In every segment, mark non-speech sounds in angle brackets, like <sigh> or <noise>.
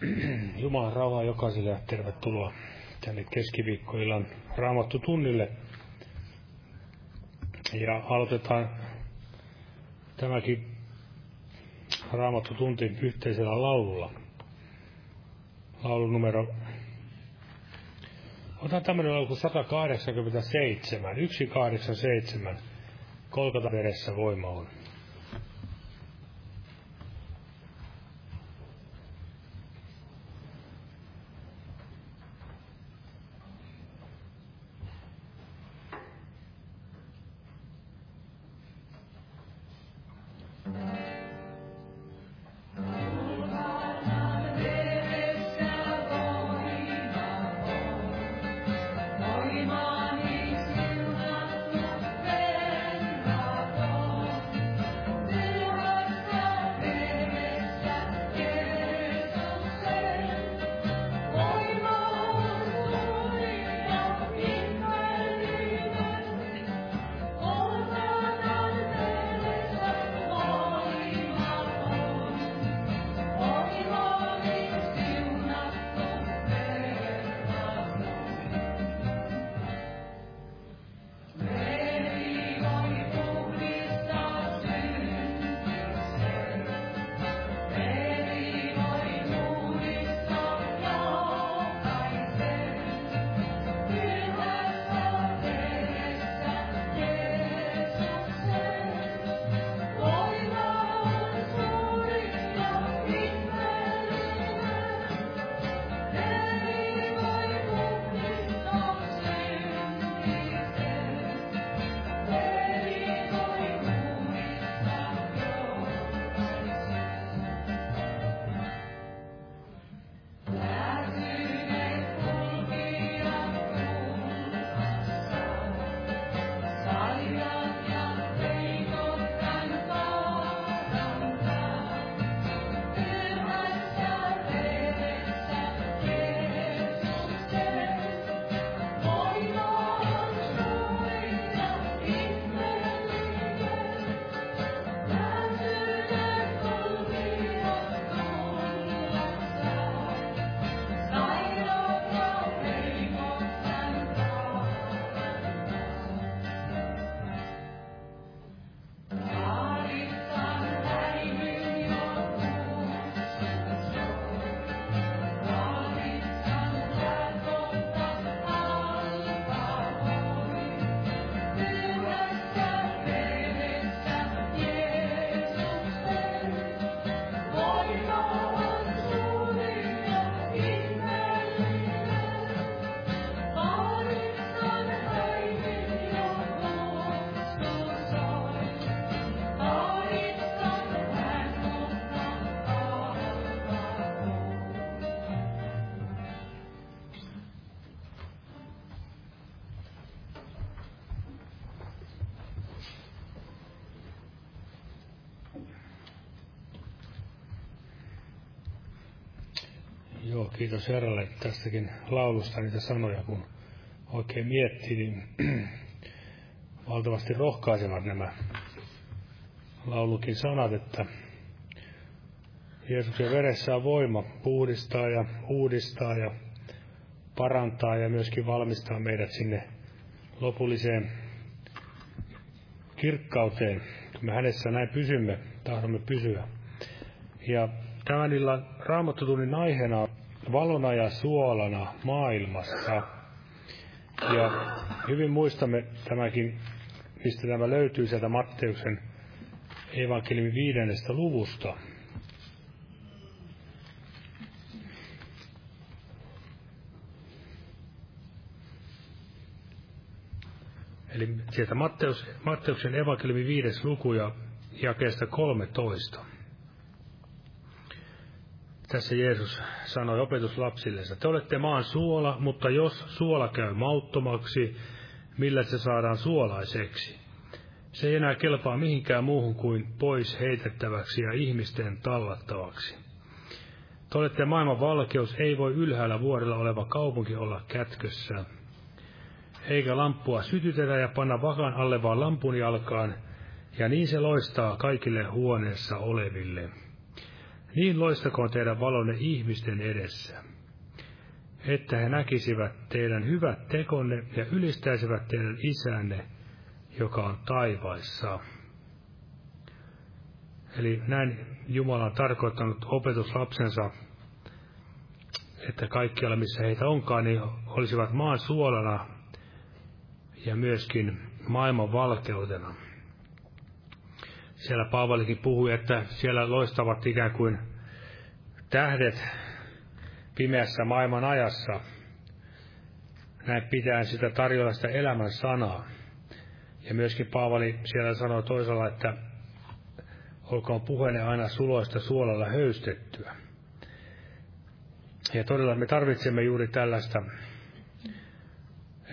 <clears throat> Jumalan rauhaa jokaiselle ja tervetuloa tänne keskiviikkoillan raamattu tunnille. Ja aloitetaan tämäkin raamattu tunti yhteisellä laululla. Laulu numero Otan tämmöinen laulu kuin 187, 187, kolkata veressä voima on. Kiitos Herralle tästäkin laulusta niitä sanoja, kun oikein miettii, niin <clears throat> valtavasti rohkaisevat nämä laulukin sanat, että Jeesuksen veressä on voima puhdistaa ja uudistaa ja parantaa ja myöskin valmistaa meidät sinne lopulliseen kirkkauteen, kun me hänessä näin pysymme, tahdomme pysyä. Ja tämän illan raamattotunnin aiheena on valona ja suolana maailmassa. Ja hyvin muistamme tämäkin, mistä tämä löytyy sieltä Matteuksen evankeliumin viidennestä luvusta. Eli sieltä Matteus, Matteuksen evankeliumin viides luku ja jakeesta 13. Tässä Jeesus sanoi opetuslapsille, että te olette maan suola, mutta jos suola käy mauttomaksi, millä se saadaan suolaiseksi? Se ei enää kelpaa mihinkään muuhun kuin pois heitettäväksi ja ihmisten tallattavaksi. Te olette maailman valkeus, ei voi ylhäällä vuorilla oleva kaupunki olla kätkössä. Eikä lamppua sytytetä ja panna vakan alle, vaan lampun jalkaan, ja niin se loistaa kaikille huoneessa oleville. Niin loistakoon teidän valonne ihmisten edessä, että he näkisivät teidän hyvät tekonne ja ylistäisivät teidän isänne, joka on taivaissa. Eli näin Jumala on tarkoittanut opetuslapsensa, että kaikkialla missä heitä onkaan, niin olisivat maan suolana ja myöskin maailman valkeutena. Siellä Paavalikin puhui, että siellä loistavat ikään kuin tähdet pimeässä maailman ajassa. Näin pitää sitä tarjolla sitä elämän sanaa. Ja myöskin Paavali siellä sanoi toisella, että olkoon puheenne aina suloista suolalla höystettyä. Ja todella me tarvitsemme juuri tällaista,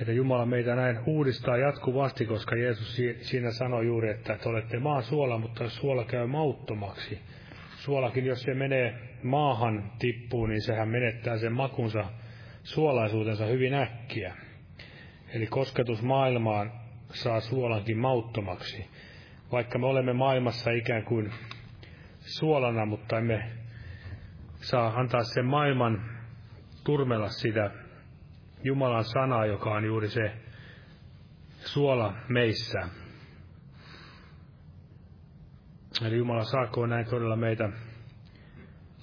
että Jumala meitä näin uudistaa jatkuvasti, koska Jeesus siinä sanoi juuri, että te olette maan suola, mutta jos suola käy mauttomaksi, suolakin jos se menee maahan tippuun, niin sehän menettää sen makunsa, suolaisuutensa hyvin äkkiä. Eli kosketus maailmaan saa suolankin mauttomaksi. Vaikka me olemme maailmassa ikään kuin suolana, mutta emme saa antaa sen maailman turmella sitä Jumalan sanaa, joka on juuri se suola meissä. Eli Jumala saakoon näin todella meitä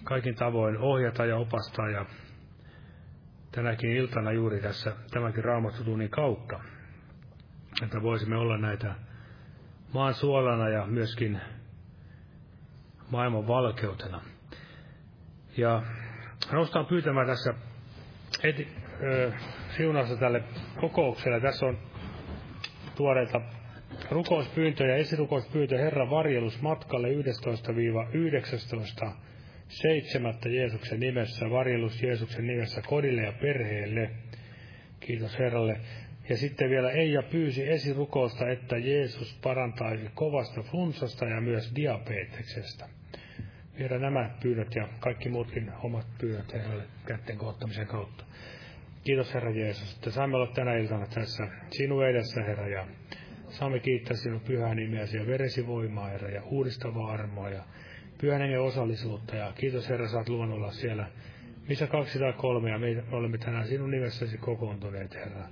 kaikin tavoin ohjata ja opastaa ja tänäkin iltana juuri tässä tämänkin raamattutunnin kautta, että voisimme olla näitä maan suolana ja myöskin maailman valkeutena. Ja noustaan pyytämään tässä siunausta tälle kokoukselle. Tässä on tuoreita rukouspyyntöjä, esirukouspyyntö Herran varjelus matkalle 11-19. 7. Jeesuksen nimessä, varjelus Jeesuksen nimessä kodille ja perheelle. Kiitos Herralle. Ja sitten vielä Eija pyysi esirukousta, että Jeesus parantaisi kovasta flunssasta ja myös diabeteksestä. Viedä nämä pyydöt ja kaikki muutkin omat pyydöt Herralle kätten kohtamisen kautta. Kiitos Herra Jeesus, että saamme olla tänä iltana tässä sinun edessä, Herra, ja saamme kiittää sinun pyhää nimeäsi ja veresi voimaa, Herra, ja uudistavaa armoa ja pyhän hengen osallisuutta. Ja kiitos Herra, saat luvan olla siellä, missä kaksi tai kolme, ja me olemme tänään sinun nimessäsi kokoontuneet, Herra.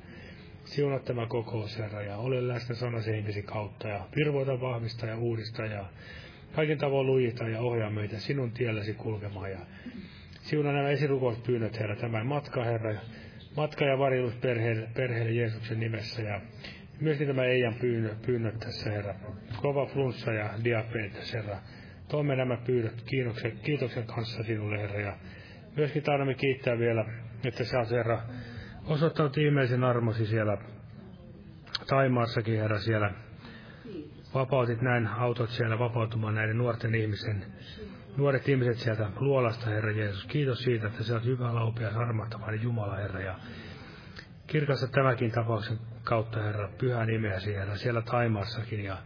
Siunat tämä kokous, Herra, ja ole läsnä sanasi henkesi kautta, ja virvoita, vahvista ja uudista, ja kaiken tavoin lujita ja ohjaa meitä sinun tielläsi kulkemaan. Ja siunaa nämä esirukouspyynnöt, Herra, tämän matka, Herra, matka- ja varjelus perheelle, perheelle Jeesuksen nimessä. Ja myöskin tämä Eijan pyynnöt, pyynnöt tässä, Herra. Kova flunssa ja diabetes, Herra. Toimme nämä pyydöt kiitoksen, kiitoksen kanssa sinulle, Herra. Ja myöskin tahdomme kiittää vielä, että sä oot, Herra, osoittanut ihmeisen armosi siellä Taimaassakin, Herra, siellä vapautit näin autot siellä vapautumaan näiden nuorten ihmisen, nuoret ihmiset sieltä luolasta, Herra Jeesus. Kiitos siitä, että sä oot hyvä, laupea, armahtavainen Jumala, Herra. Ja kirkasta tämäkin tapauksen kautta, Herra, pyhä nimeäsi, Herra, siellä Taimaassakin ja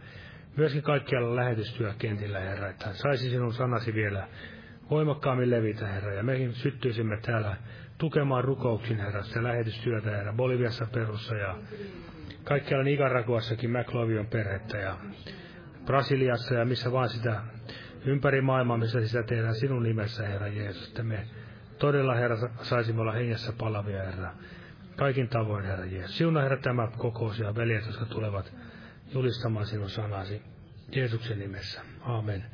myöskin kaikkialla lähetystyökentillä, Herra, että saisi sinun sanasi vielä voimakkaammin levitä, Herra, ja mekin syttyisimme täällä tukemaan rukouksin, Herra, sitä lähetystyötä, Herra, Boliviassa perussa ja kaikkialla Nicaraguassakin McLovion perhettä ja Brasiliassa ja missä vaan sitä ympäri maailmaa, missä sitä tehdään sinun nimessä, Herra Jeesus, että me todella, Herra, saisimme olla hengessä palavia, Herra, kaikin tavoin, Herra Jeesus. Siuna, Herra, tämä kokous ja veljet, jotka tulevat julistamaan sinun sanasi Jeesuksen nimessä. Aamen.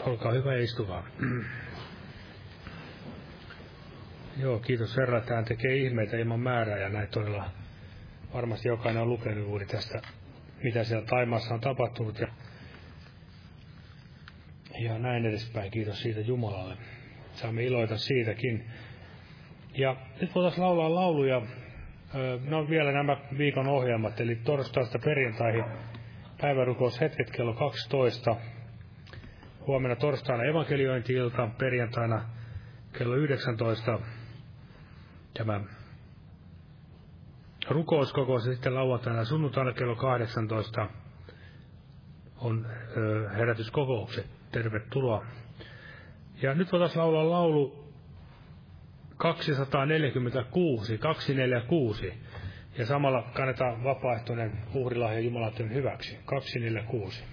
Olkaa hyvä istuva. <clears throat> Joo, kiitos Herra, että hän tekee ihmeitä ilman määrää ja näin todella varmasti jokainen on lukenut juuri tästä, mitä siellä Taimassa on tapahtunut ja, ja näin edespäin. Kiitos siitä Jumalalle. Saamme iloita siitäkin. Ja nyt voitaisiin laulaa lauluja. No vielä nämä viikon ohjelmat, eli torstaista perjantaihin päivärukous hetket kello 12. Huomenna torstaina evankeliointi-ilta, perjantaina kello 19 tämä rukouskokous ja sitten lauantaina sunnuntaina kello 18 on herätyskokoukset. Tervetuloa. Ja nyt voitaisiin laulaa laulu 246, 246. Ja samalla kannetaan vapaaehtoinen uhrilahja Jumalan hyväksi. 246.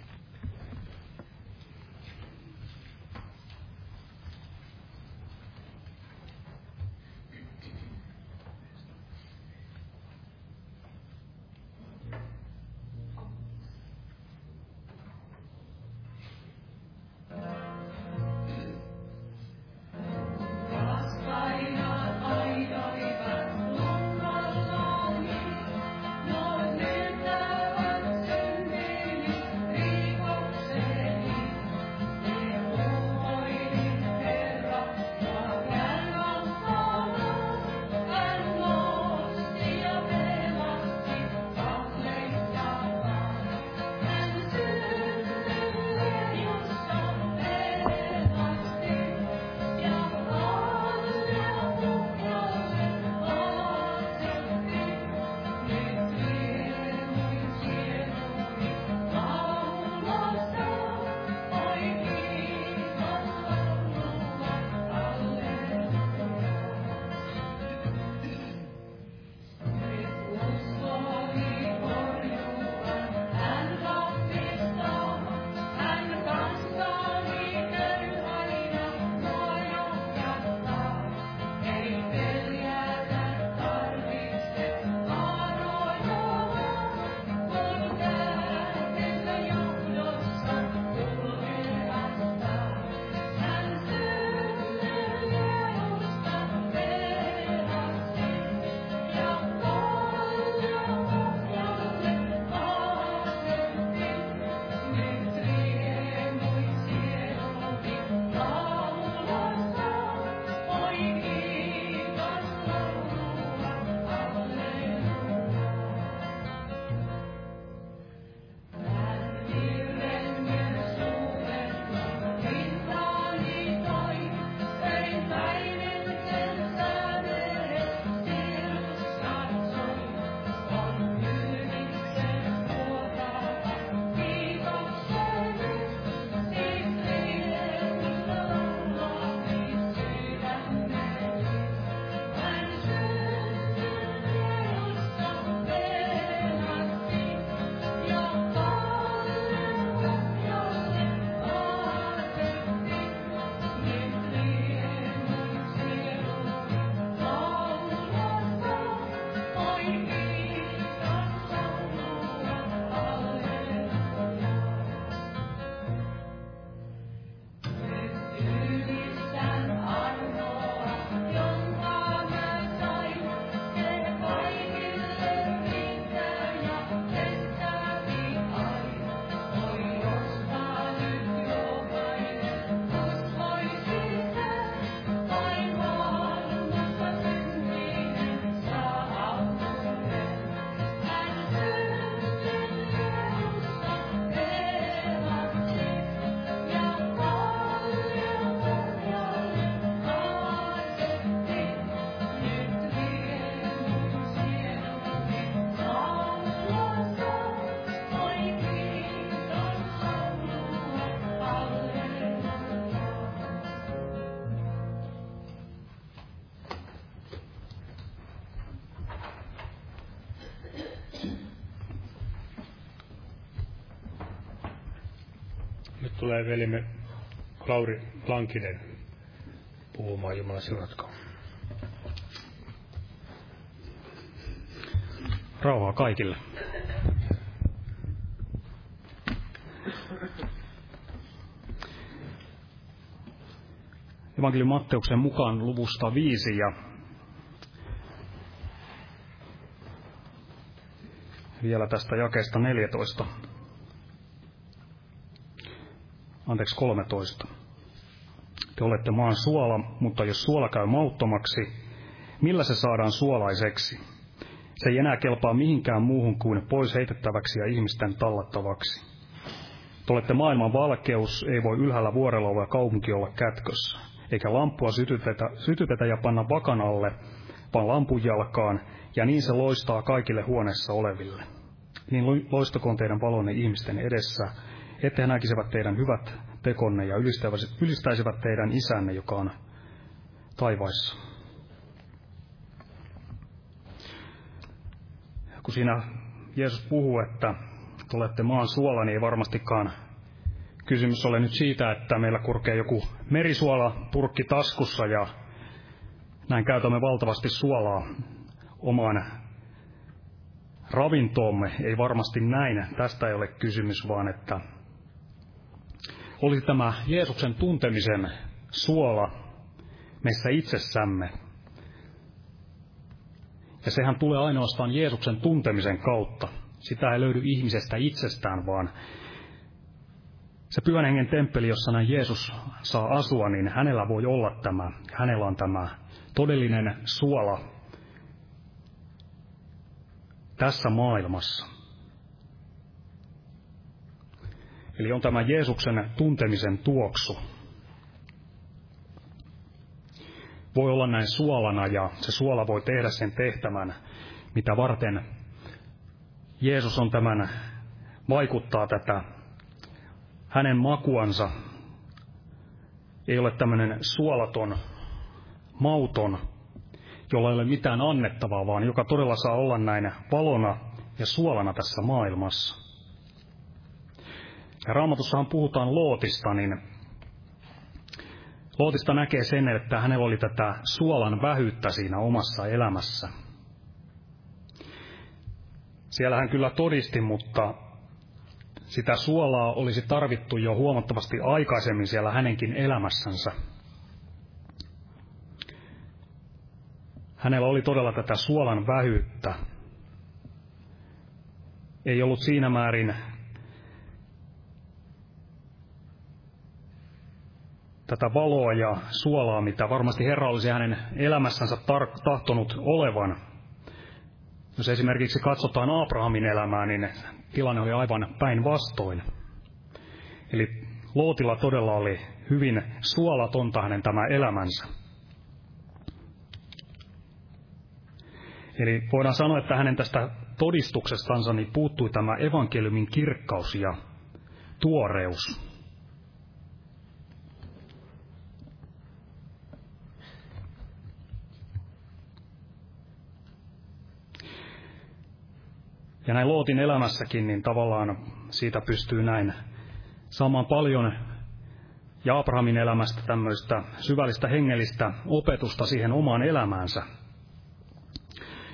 tulee velimme Lauri Lankinen puhumaan Jumala siunatkoon. Rauhaa kaikille. Evankelium Matteuksen mukaan luvusta viisi ja vielä tästä jakeesta 14. Anteeksi, 13. Te olette maan suola, mutta jos suola käy mauttomaksi, millä se saadaan suolaiseksi? Se ei enää kelpaa mihinkään muuhun kuin pois heitettäväksi ja ihmisten tallattavaksi. Te olette maailman valkeus, ei voi ylhäällä vuorella oleva kaupunki olla kätkössä, eikä lampua sytytetä, sytytetä ja panna vakan alle, vaan lampun jalkaan, ja niin se loistaa kaikille huoneessa oleville. Niin loistakoon teidän valonne ihmisten edessä, että he näkisivät teidän hyvät tekonne ja ylistäisivät teidän isänne, joka on taivaissa. Kun siinä Jeesus puhuu, että tulette maan suola, niin ei varmastikaan kysymys ole nyt siitä, että meillä kurkee joku merisuola purkki taskussa ja näin käytämme valtavasti suolaa omaan ravintoomme. Ei varmasti näin. Tästä ei ole kysymys, vaan että olisi tämä Jeesuksen tuntemisen suola meissä itsessämme. Ja sehän tulee ainoastaan Jeesuksen tuntemisen kautta. Sitä ei löydy ihmisestä itsestään, vaan se pyhän hengen temppeli, jossa näin Jeesus saa asua, niin hänellä voi olla tämä, hänellä on tämä todellinen suola tässä maailmassa. Eli on tämä Jeesuksen tuntemisen tuoksu. Voi olla näin suolana ja se suola voi tehdä sen tehtävän, mitä varten Jeesus on tämän, vaikuttaa tätä hänen makuansa. Ei ole tämmöinen suolaton, mauton, jolla ei ole mitään annettavaa, vaan joka todella saa olla näin valona ja suolana tässä maailmassa. Ja raamatussahan puhutaan Lootista, niin Lootista näkee sen, että hänellä oli tätä suolan vähyyttä siinä omassa elämässä. Siellä hän kyllä todisti, mutta sitä suolaa olisi tarvittu jo huomattavasti aikaisemmin siellä hänenkin elämässänsä. Hänellä oli todella tätä suolan vähyyttä. Ei ollut siinä määrin tätä valoa ja suolaa, mitä varmasti Herra olisi hänen elämässänsä tar- tahtonut olevan. Jos esimerkiksi katsotaan Abrahamin elämää, niin tilanne oli aivan päinvastoin. Eli Lootilla todella oli hyvin suolatonta hänen tämä elämänsä. Eli voidaan sanoa, että hänen tästä todistuksestansa niin puuttui tämä evankeliumin kirkkaus ja tuoreus. Ja näin Lootin elämässäkin, niin tavallaan siitä pystyy näin saamaan paljon ja Abrahamin elämästä tämmöistä syvällistä hengellistä opetusta siihen omaan elämäänsä.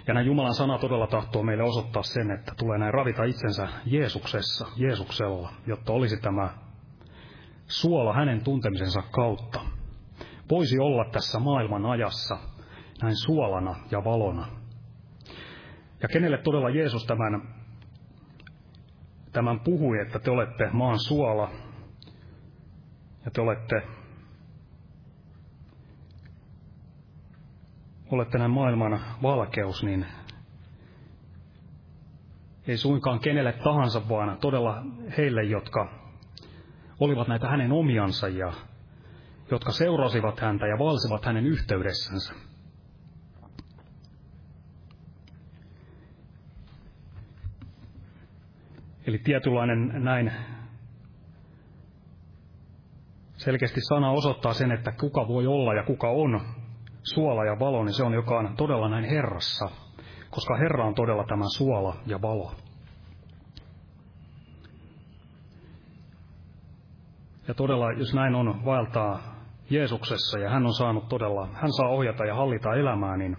Ja näin Jumalan sana todella tahtoo meille osoittaa sen, että tulee näin ravita itsensä Jeesuksessa, Jeesuksella, jotta olisi tämä suola hänen tuntemisensa kautta. Voisi olla tässä maailman ajassa näin suolana ja valona. Ja kenelle todella Jeesus tämän, tämän puhui, että te olette maan suola ja te olette, olette näin maailman valkeus, niin ei suinkaan kenelle tahansa, vaan todella heille, jotka olivat näitä hänen omiansa ja jotka seurasivat häntä ja valsivat hänen yhteydessänsä. Eli tietynlainen näin selkeästi sana osoittaa sen, että kuka voi olla ja kuka on suola ja valo, niin se on joka on todella näin Herrassa, koska Herra on todella tämä suola ja valo. Ja todella, jos näin on, vaeltaa Jeesuksessa ja hän on saanut todella, hän saa ohjata ja hallita elämää, niin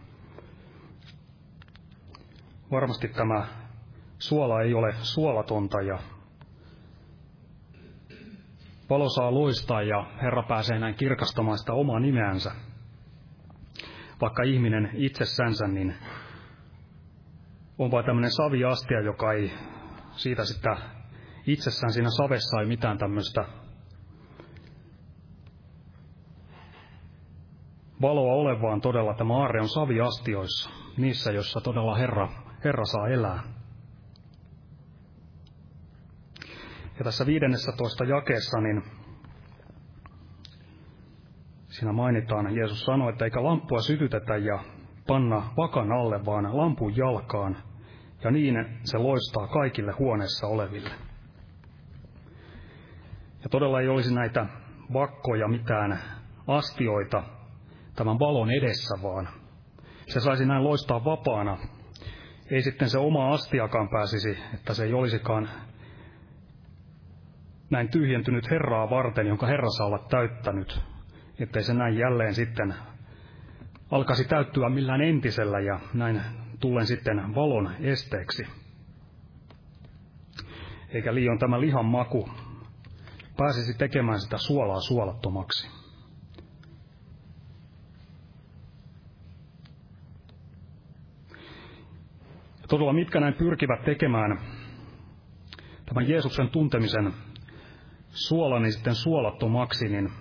varmasti tämä suola ei ole suolatonta ja valo saa loistaa ja Herra pääsee näin kirkastamaan sitä omaa nimeänsä. Vaikka ihminen itsessänsä, niin on vain tämmöinen saviastia, joka ei siitä sitä itsessään siinä savessa ei mitään tämmöistä valoa ole, vaan todella tämä aarre on saviastioissa, niissä, joissa todella Herra, Herra saa elää. Ja tässä 15 jakeessa, niin siinä mainitaan, Jeesus sanoi, että eikä lamppua sytytetä ja panna vakan alle, vaan lampun jalkaan, ja niin se loistaa kaikille huoneessa oleville. Ja todella ei olisi näitä vakkoja mitään astioita tämän valon edessä, vaan se saisi näin loistaa vapaana. Ei sitten se oma astiakaan pääsisi, että se ei olisikaan näin tyhjentynyt Herraa varten, jonka Herra saa olla täyttänyt, ettei se näin jälleen sitten alkaisi täyttyä millään entisellä ja näin tullen sitten valon esteeksi. Eikä liian tämä lihan maku pääsisi tekemään sitä suolaa suolattomaksi. Ja todella mitkä näin pyrkivät tekemään tämän Jeesuksen tuntemisen suolani sitten suolattomaksi, niin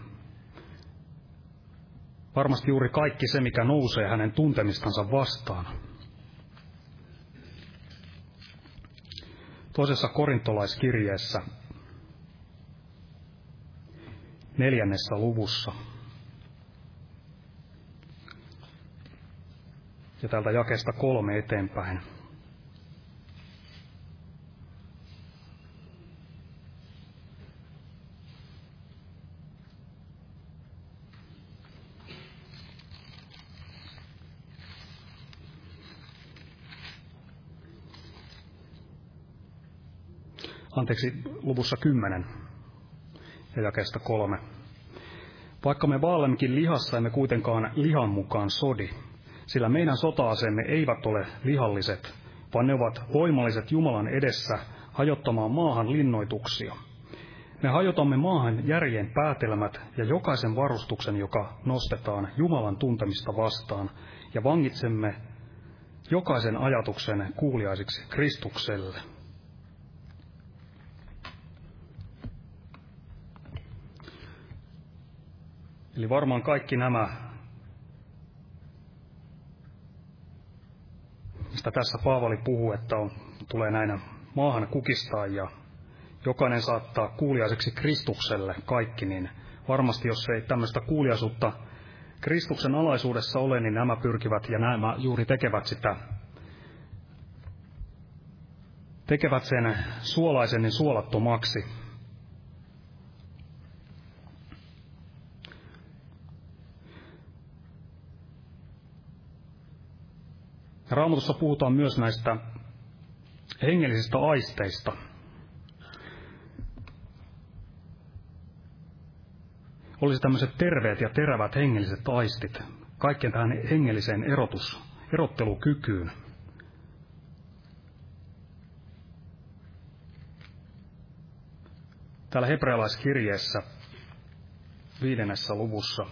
varmasti juuri kaikki se, mikä nousee hänen tuntemistansa vastaan. Toisessa korintolaiskirjeessä neljännessä luvussa. Ja täältä jakesta kolme eteenpäin. Anteeksi, luvussa 10 ja jakeesta kolme. Vaikka me vaalemmekin lihassa, emme kuitenkaan lihan mukaan sodi, sillä meidän sota-asemme eivät ole lihalliset, vaan ne ovat voimalliset Jumalan edessä hajottamaan maahan linnoituksia. Me hajotamme maahan järjen päätelmät ja jokaisen varustuksen, joka nostetaan Jumalan tuntemista vastaan, ja vangitsemme jokaisen ajatuksen kuuliaisiksi Kristukselle. Eli varmaan kaikki nämä, mistä tässä Paavali puhuu, että on, tulee näinä maahan kukistaa ja jokainen saattaa kuuliaiseksi Kristukselle kaikki, niin varmasti jos ei tämmöistä kuuliaisuutta Kristuksen alaisuudessa ole, niin nämä pyrkivät ja nämä juuri tekevät sitä, tekevät sen suolaisen niin suolattomaksi. Raamatussa puhutaan myös näistä hengellisistä aisteista. Olisi tämmöiset terveet ja terävät hengelliset aistit kaikkien tähän hengelliseen erotus, erottelukykyyn. Täällä hebrealaiskirjeessä viidennessä luvussa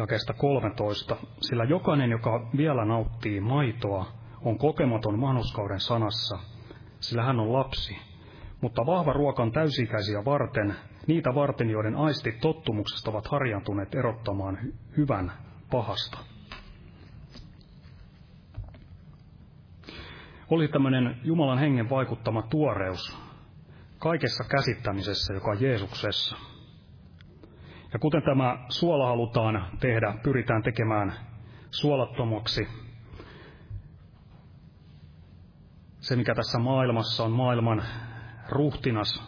jakeesta 13, sillä jokainen, joka vielä nauttii maitoa, on kokematon vanhuskauden sanassa, sillä hän on lapsi. Mutta vahva ruoka on täysikäisiä varten, niitä varten, joiden aistit tottumuksesta ovat harjantuneet erottamaan hy- hyvän pahasta. Oli tämmöinen Jumalan hengen vaikuttama tuoreus kaikessa käsittämisessä, joka on Jeesuksessa – ja kuten tämä suola halutaan tehdä, pyritään tekemään suolattomaksi. Se, mikä tässä maailmassa on maailman ruhtinas,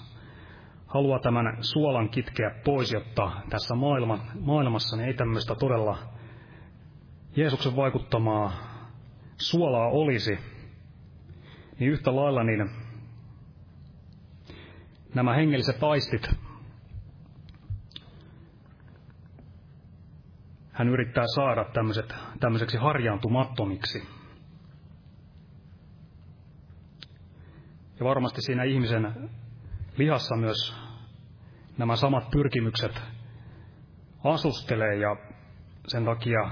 haluaa tämän suolan kitkeä pois, jotta tässä maailma, maailmassa niin ei tämmöistä todella Jeesuksen vaikuttamaa suolaa olisi, niin yhtä lailla niin nämä hengelliset taistit, hän yrittää saada tämmöiset, tämmöiseksi harjaantumattomiksi. Ja varmasti siinä ihmisen lihassa myös nämä samat pyrkimykset asustelee ja sen takia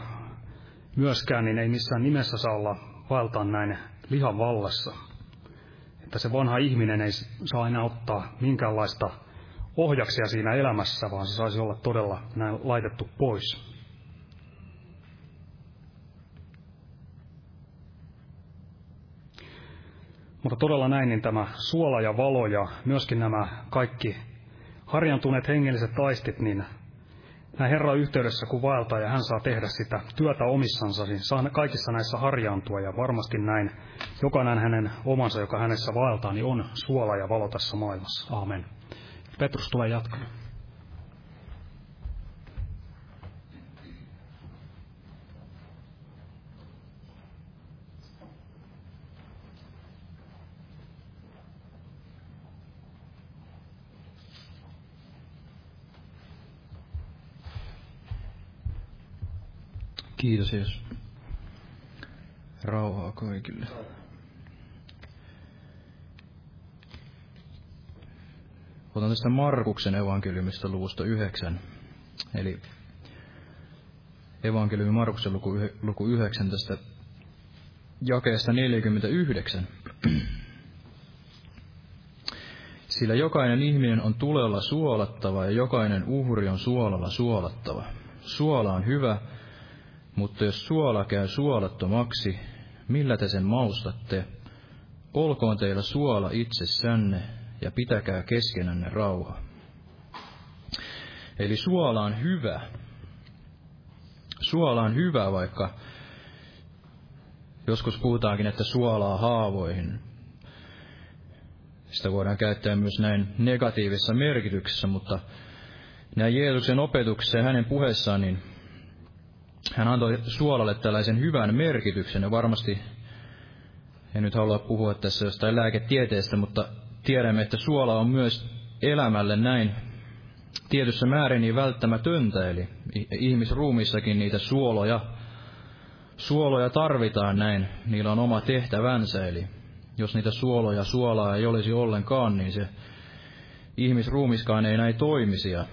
myöskään niin ei missään nimessä saa olla valtaa näin lihan vallassa. Että se vanha ihminen ei saa enää ottaa minkäänlaista ohjaksia siinä elämässä, vaan se saisi olla todella näin laitettu pois. Mutta todella näin, niin tämä suola ja valo ja myöskin nämä kaikki harjantuneet hengelliset taistit, niin näin Herran yhteydessä kun vaeltaa ja hän saa tehdä sitä työtä omissansa, niin saa kaikissa näissä harjaantua ja varmasti näin jokainen hänen omansa, joka hänessä vaeltaa, niin on suola ja valo tässä maailmassa. Aamen. Petrus tulee jatkamaan. Kiitos Jeesus. Rauhaa kaikille. Otan tästä Markuksen evankeliumista luvusta 9. Eli evankeliumi Markuksen luku, luku 9 tästä jakeesta 49. Sillä jokainen ihminen on tulella suolattava ja jokainen uhri on suolalla suolattava. Suola on hyvä, mutta jos suola käy suolattomaksi, millä te sen maustatte? Olkoon teillä suola itsessänne ja pitäkää keskenänne rauha. Eli suola on hyvä. Suola on hyvä, vaikka joskus puhutaankin, että suolaa haavoihin. Sitä voidaan käyttää myös näin negatiivisessa merkityksessä, mutta näin Jeesuksen opetuksessa ja hänen puheessaan, niin hän antoi suolalle tällaisen hyvän merkityksen, ja varmasti, en nyt halua puhua tässä jostain lääketieteestä, mutta tiedämme, että suola on myös elämälle näin tietyssä määrin niin välttämätöntä, eli ihmisruumissakin niitä suoloja, suoloja tarvitaan näin, niillä on oma tehtävänsä, eli jos niitä suoloja, suolaa ei olisi ollenkaan, niin se ihmisruumiskaan ei näin toimisi, ja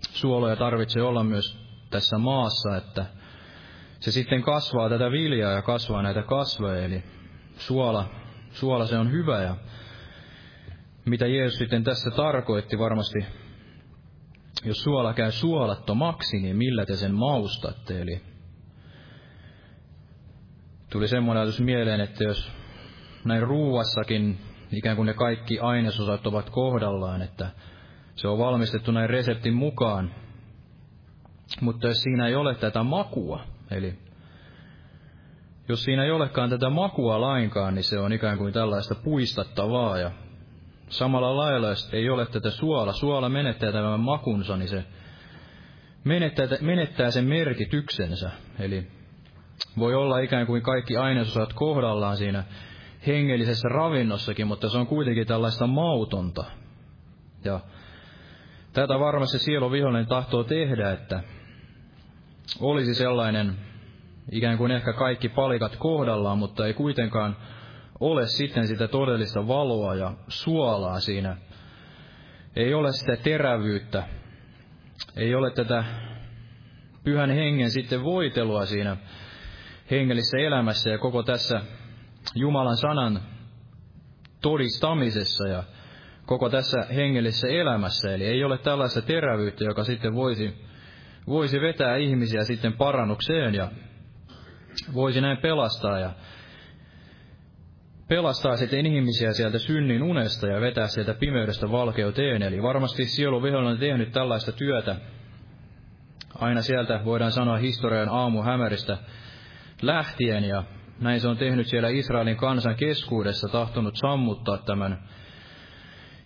suoloja tarvitsee olla myös tässä maassa, että se sitten kasvaa tätä viljaa ja kasvaa näitä kasveja, eli suola, suola se on hyvä ja mitä Jeesus sitten tässä tarkoitti varmasti, jos suola käy suolattomaksi, niin millä te sen maustatte, eli tuli semmoinen ajatus mieleen, että jos näin ruuassakin ikään kuin ne kaikki ainesosat ovat kohdallaan, että se on valmistettu näin reseptin mukaan, mutta jos siinä ei ole tätä makua, eli jos siinä ei olekaan tätä makua lainkaan, niin se on ikään kuin tällaista puistattavaa. Ja samalla lailla, jos ei ole tätä suola, suola menettää tämän makunsa, niin se menettää, menettää sen merkityksensä. Eli voi olla ikään kuin kaikki ainesosat kohdallaan siinä hengellisessä ravinnossakin, mutta se on kuitenkin tällaista mautonta. Ja tätä varmasti sielun vihollinen tahtoo tehdä, että olisi sellainen ikään kuin ehkä kaikki palikat kohdallaan, mutta ei kuitenkaan ole sitten sitä todellista valoa ja suolaa siinä. Ei ole sitä terävyyttä, ei ole tätä pyhän hengen sitten voitelua siinä hengellisessä elämässä ja koko tässä Jumalan sanan todistamisessa ja koko tässä hengellisessä elämässä. Eli ei ole tällaista terävyyttä, joka sitten voisi voisi vetää ihmisiä sitten parannukseen ja voisi näin pelastaa ja pelastaa sitten ihmisiä sieltä synnin unesta ja vetää sieltä pimeydestä valkeuteen. Eli varmasti sielu on tehnyt tällaista työtä. Aina sieltä voidaan sanoa historian aamuhämäristä lähtien ja näin se on tehnyt siellä Israelin kansan keskuudessa, tahtonut sammuttaa tämän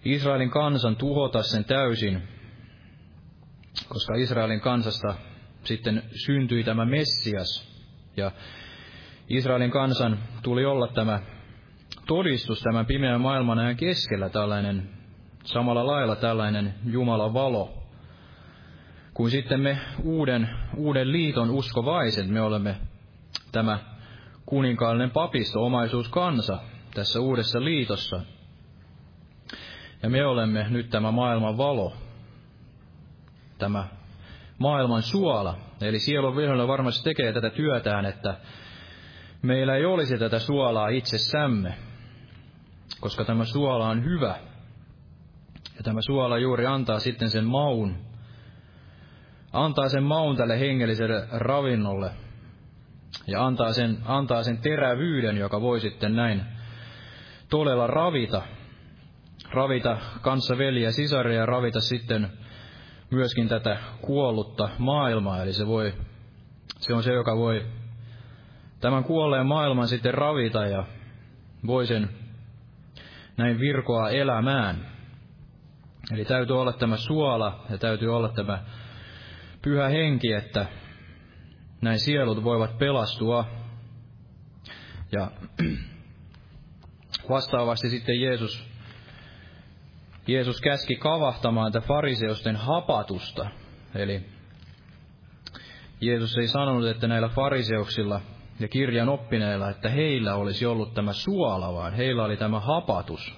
Israelin kansan, tuhota sen täysin, koska Israelin kansasta sitten syntyi tämä Messias. Ja Israelin kansan tuli olla tämä todistus tämän pimeän maailman ajan keskellä tällainen, samalla lailla tällainen Jumalan valo, kuin sitten me uuden, uuden liiton uskovaiset, me olemme tämä kuninkaallinen papisto, omaisuuskansa tässä uudessa liitossa. Ja me olemme nyt tämä maailman valo, tämä maailman suola. Eli sielun vihollinen varmasti tekee tätä työtään, että meillä ei olisi tätä suolaa itsessämme, koska tämä suola on hyvä. Ja tämä suola juuri antaa sitten sen maun, antaa sen maun tälle hengelliselle ravinnolle, ja antaa sen, antaa sen terävyyden, joka voi sitten näin todella ravita, ravita veliä ja sisaria ja ravita sitten myöskin tätä kuollutta maailmaa. Eli se, voi, se on se, joka voi tämän kuolleen maailman sitten ravita ja voi sen näin virkoa elämään. Eli täytyy olla tämä suola ja täytyy olla tämä pyhä henki, että näin sielut voivat pelastua. Ja <clears throat> vastaavasti sitten Jeesus, Jeesus käski kavahtamaan tätä fariseusten hapatusta. Eli Jeesus ei sanonut, että näillä fariseuksilla ja kirjan oppineilla, että heillä olisi ollut tämä suola, vaan heillä oli tämä hapatus.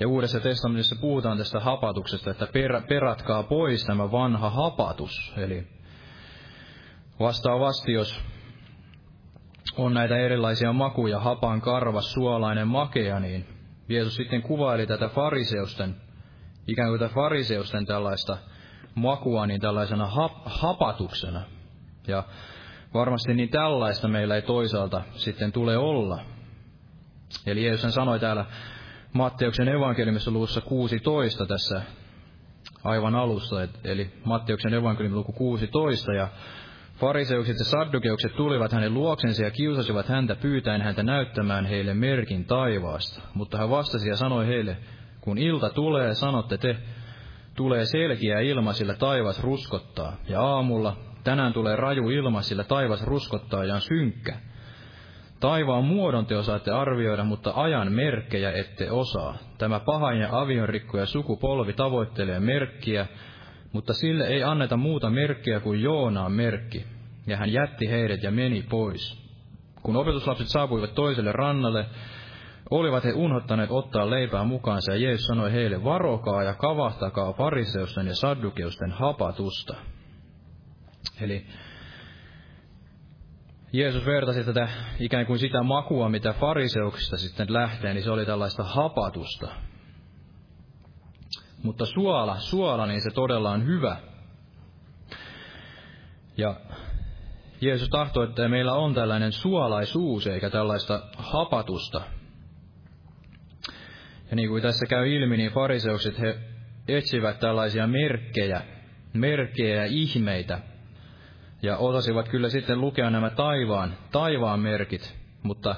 Ja Uudessa testamentissa puhutaan tästä hapatuksesta, että per, peratkaa pois tämä vanha hapatus. Eli Vastaavasti, jos on näitä erilaisia makuja, hapan, karvas, suolainen, makea, niin Jeesus sitten kuvaili tätä fariseusten, ikään kuin tätä fariseusten tällaista makua, niin tällaisena hap, hapatuksena. Ja varmasti niin tällaista meillä ei toisaalta sitten tule olla. Eli Jeesus sanoi täällä Matteuksen evankeliumissa luvussa 16 tässä aivan alussa, eli Matteuksen evankeliumin luku 16, ja Fariseukset ja saddukeukset tulivat hänen luoksensa ja kiusasivat häntä pyytäen häntä näyttämään heille merkin taivaasta. Mutta hän vastasi ja sanoi heille, kun ilta tulee, sanotte te, tulee selkiä ilma, sillä taivas ruskottaa. Ja aamulla, tänään tulee raju ilma, sillä taivas ruskottaa ja on synkkä. Taivaan muodon te osaatte arvioida, mutta ajan merkkejä ette osaa. Tämä pahan ja ja sukupolvi tavoittelee merkkiä, mutta sille ei anneta muuta merkkiä kuin Joonaan merkki, ja hän jätti heidät ja meni pois. Kun opetuslapset saapuivat toiselle rannalle, olivat he unhottaneet ottaa leipää mukaansa, ja Jeesus sanoi heille, varokaa ja kavahtakaa fariseusten ja saddukeusten hapatusta. Eli Jeesus vertasi tätä ikään kuin sitä makua, mitä fariseuksista sitten lähtee, niin se oli tällaista hapatusta. Mutta suola, suola, niin se todella on hyvä. Ja Jeesus tahtoi, että meillä on tällainen suolaisuus eikä tällaista hapatusta. Ja niin kuin tässä käy ilmi, niin fariseukset he etsivät tällaisia merkkejä, merkkejä ja ihmeitä. Ja osasivat kyllä sitten lukea nämä taivaan, taivaan merkit, mutta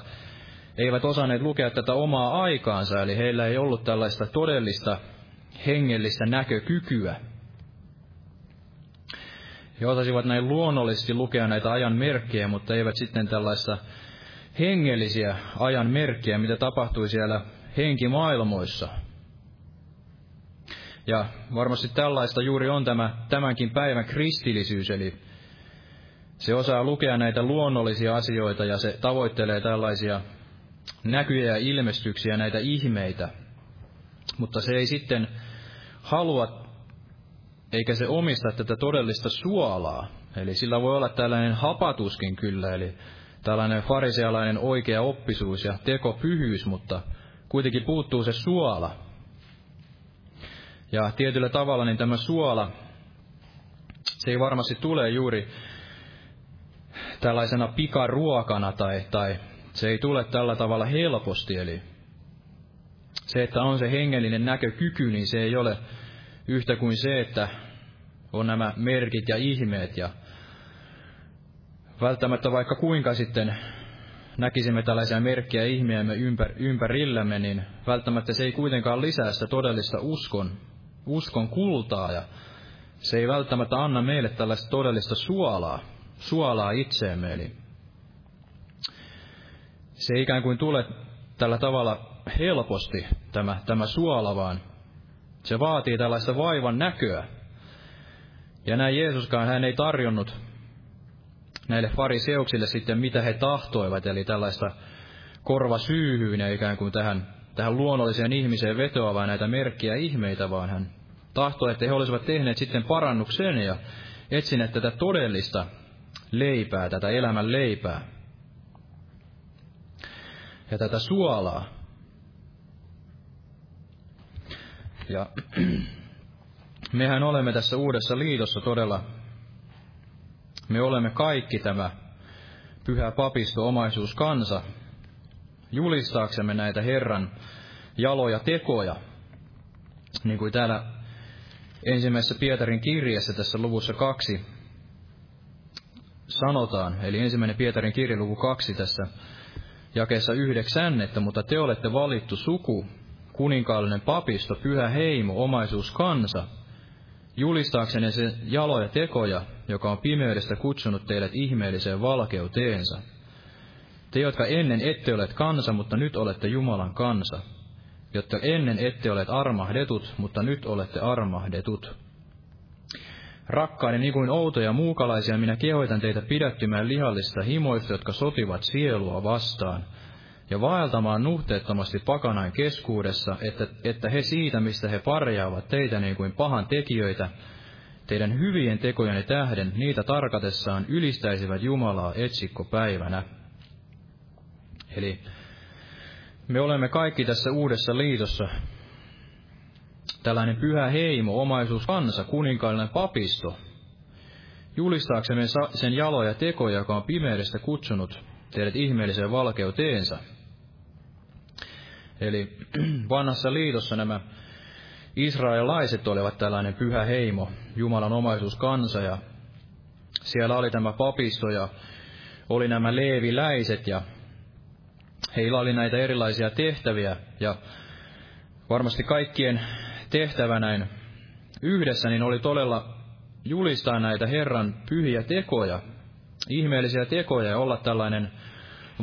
eivät osanneet lukea tätä omaa aikaansa, eli heillä ei ollut tällaista todellista hengellistä näkökykyä. He osasivat näin luonnollisesti lukea näitä ajan merkkejä, mutta eivät sitten tällaista hengellisiä ajan merkkejä, mitä tapahtui siellä henkimaailmoissa. Ja varmasti tällaista juuri on tämä tämänkin päivän kristillisyys, eli se osaa lukea näitä luonnollisia asioita ja se tavoittelee tällaisia näkyjä ja ilmestyksiä, näitä ihmeitä. Mutta se ei sitten halua, eikä se omista tätä todellista suolaa. Eli sillä voi olla tällainen hapatuskin kyllä, eli tällainen farisealainen oikea oppisuus ja tekopyhyys, mutta kuitenkin puuttuu se suola. Ja tietyllä tavalla niin tämä suola, se ei varmasti tule juuri tällaisena pikaruokana tai, tai se ei tule tällä tavalla helposti, eli se, että on se hengellinen näkökyky, niin se ei ole yhtä kuin se, että on nämä merkit ja ihmeet ja välttämättä vaikka kuinka sitten näkisimme tällaisia merkkejä ihmeämme ympär, ympärillämme, niin välttämättä se ei kuitenkaan lisää sitä todellista uskon, uskon kultaa ja se ei välttämättä anna meille tällaista todellista suolaa, suolaa itseemme. Eli se ikään kuin tule tällä tavalla helposti, tämä, tämä suola, vaan se vaatii tällaista vaivan näköä. Ja näin Jeesuskaan hän ei tarjonnut näille fariseuksille sitten, mitä he tahtoivat, eli tällaista korvasyyhyyn ja ikään kuin tähän, tähän luonnolliseen ihmiseen vetoavaa näitä merkkiä ihmeitä, vaan hän tahtoi, että he olisivat tehneet sitten parannuksen ja etsineet tätä todellista leipää, tätä elämän leipää ja tätä suolaa. Ja <clears throat> mehän olemme tässä uudessa liitossa todella, me olemme kaikki tämä pyhä papisto omaisuus kansa, julistaaksemme näitä Herran jaloja tekoja, niin kuin täällä ensimmäisessä Pietarin kirjassa tässä luvussa kaksi sanotaan, eli ensimmäinen Pietarin kirja luku kaksi tässä jakeessa yhdeksän, että mutta te olette valittu suku, kuninkaallinen papisto, pyhä heimo, omaisuus kansa, julistaaksenne se jaloja tekoja, joka on pimeydestä kutsunut teidät ihmeelliseen valkeuteensa. Te, jotka ennen ette olet kansa, mutta nyt olette Jumalan kansa, jotta ennen ette olet armahdetut, mutta nyt olette armahdetut. Rakkaani, niin kuin outoja muukalaisia, minä kehoitan teitä pidättymään lihallista himoista, jotka sotivat sielua vastaan, ja vaeltamaan nuhteettomasti pakanain keskuudessa, että, että he siitä, mistä he parjaavat teitä niin kuin pahan tekijöitä, teidän hyvien tekojenne tähden, niitä tarkatessaan ylistäisivät Jumalaa etsikkopäivänä. Eli me olemme kaikki tässä uudessa liitossa tällainen pyhä heimo, omaisuus, kansa, kuninkaallinen papisto, julistaaksemme sen jaloja tekoja, joka on pimeydestä kutsunut teidät ihmeelliseen valkeuteensa. Eli <clears throat> vanhassa liitossa nämä israelaiset olivat tällainen pyhä heimo, Jumalan omaisuus kansa, ja siellä oli tämä papisto, ja oli nämä leeviläiset, ja heillä oli näitä erilaisia tehtäviä, ja varmasti kaikkien tehtävä näin yhdessä, niin oli todella julistaa näitä Herran pyhiä tekoja, ihmeellisiä tekoja ja olla tällainen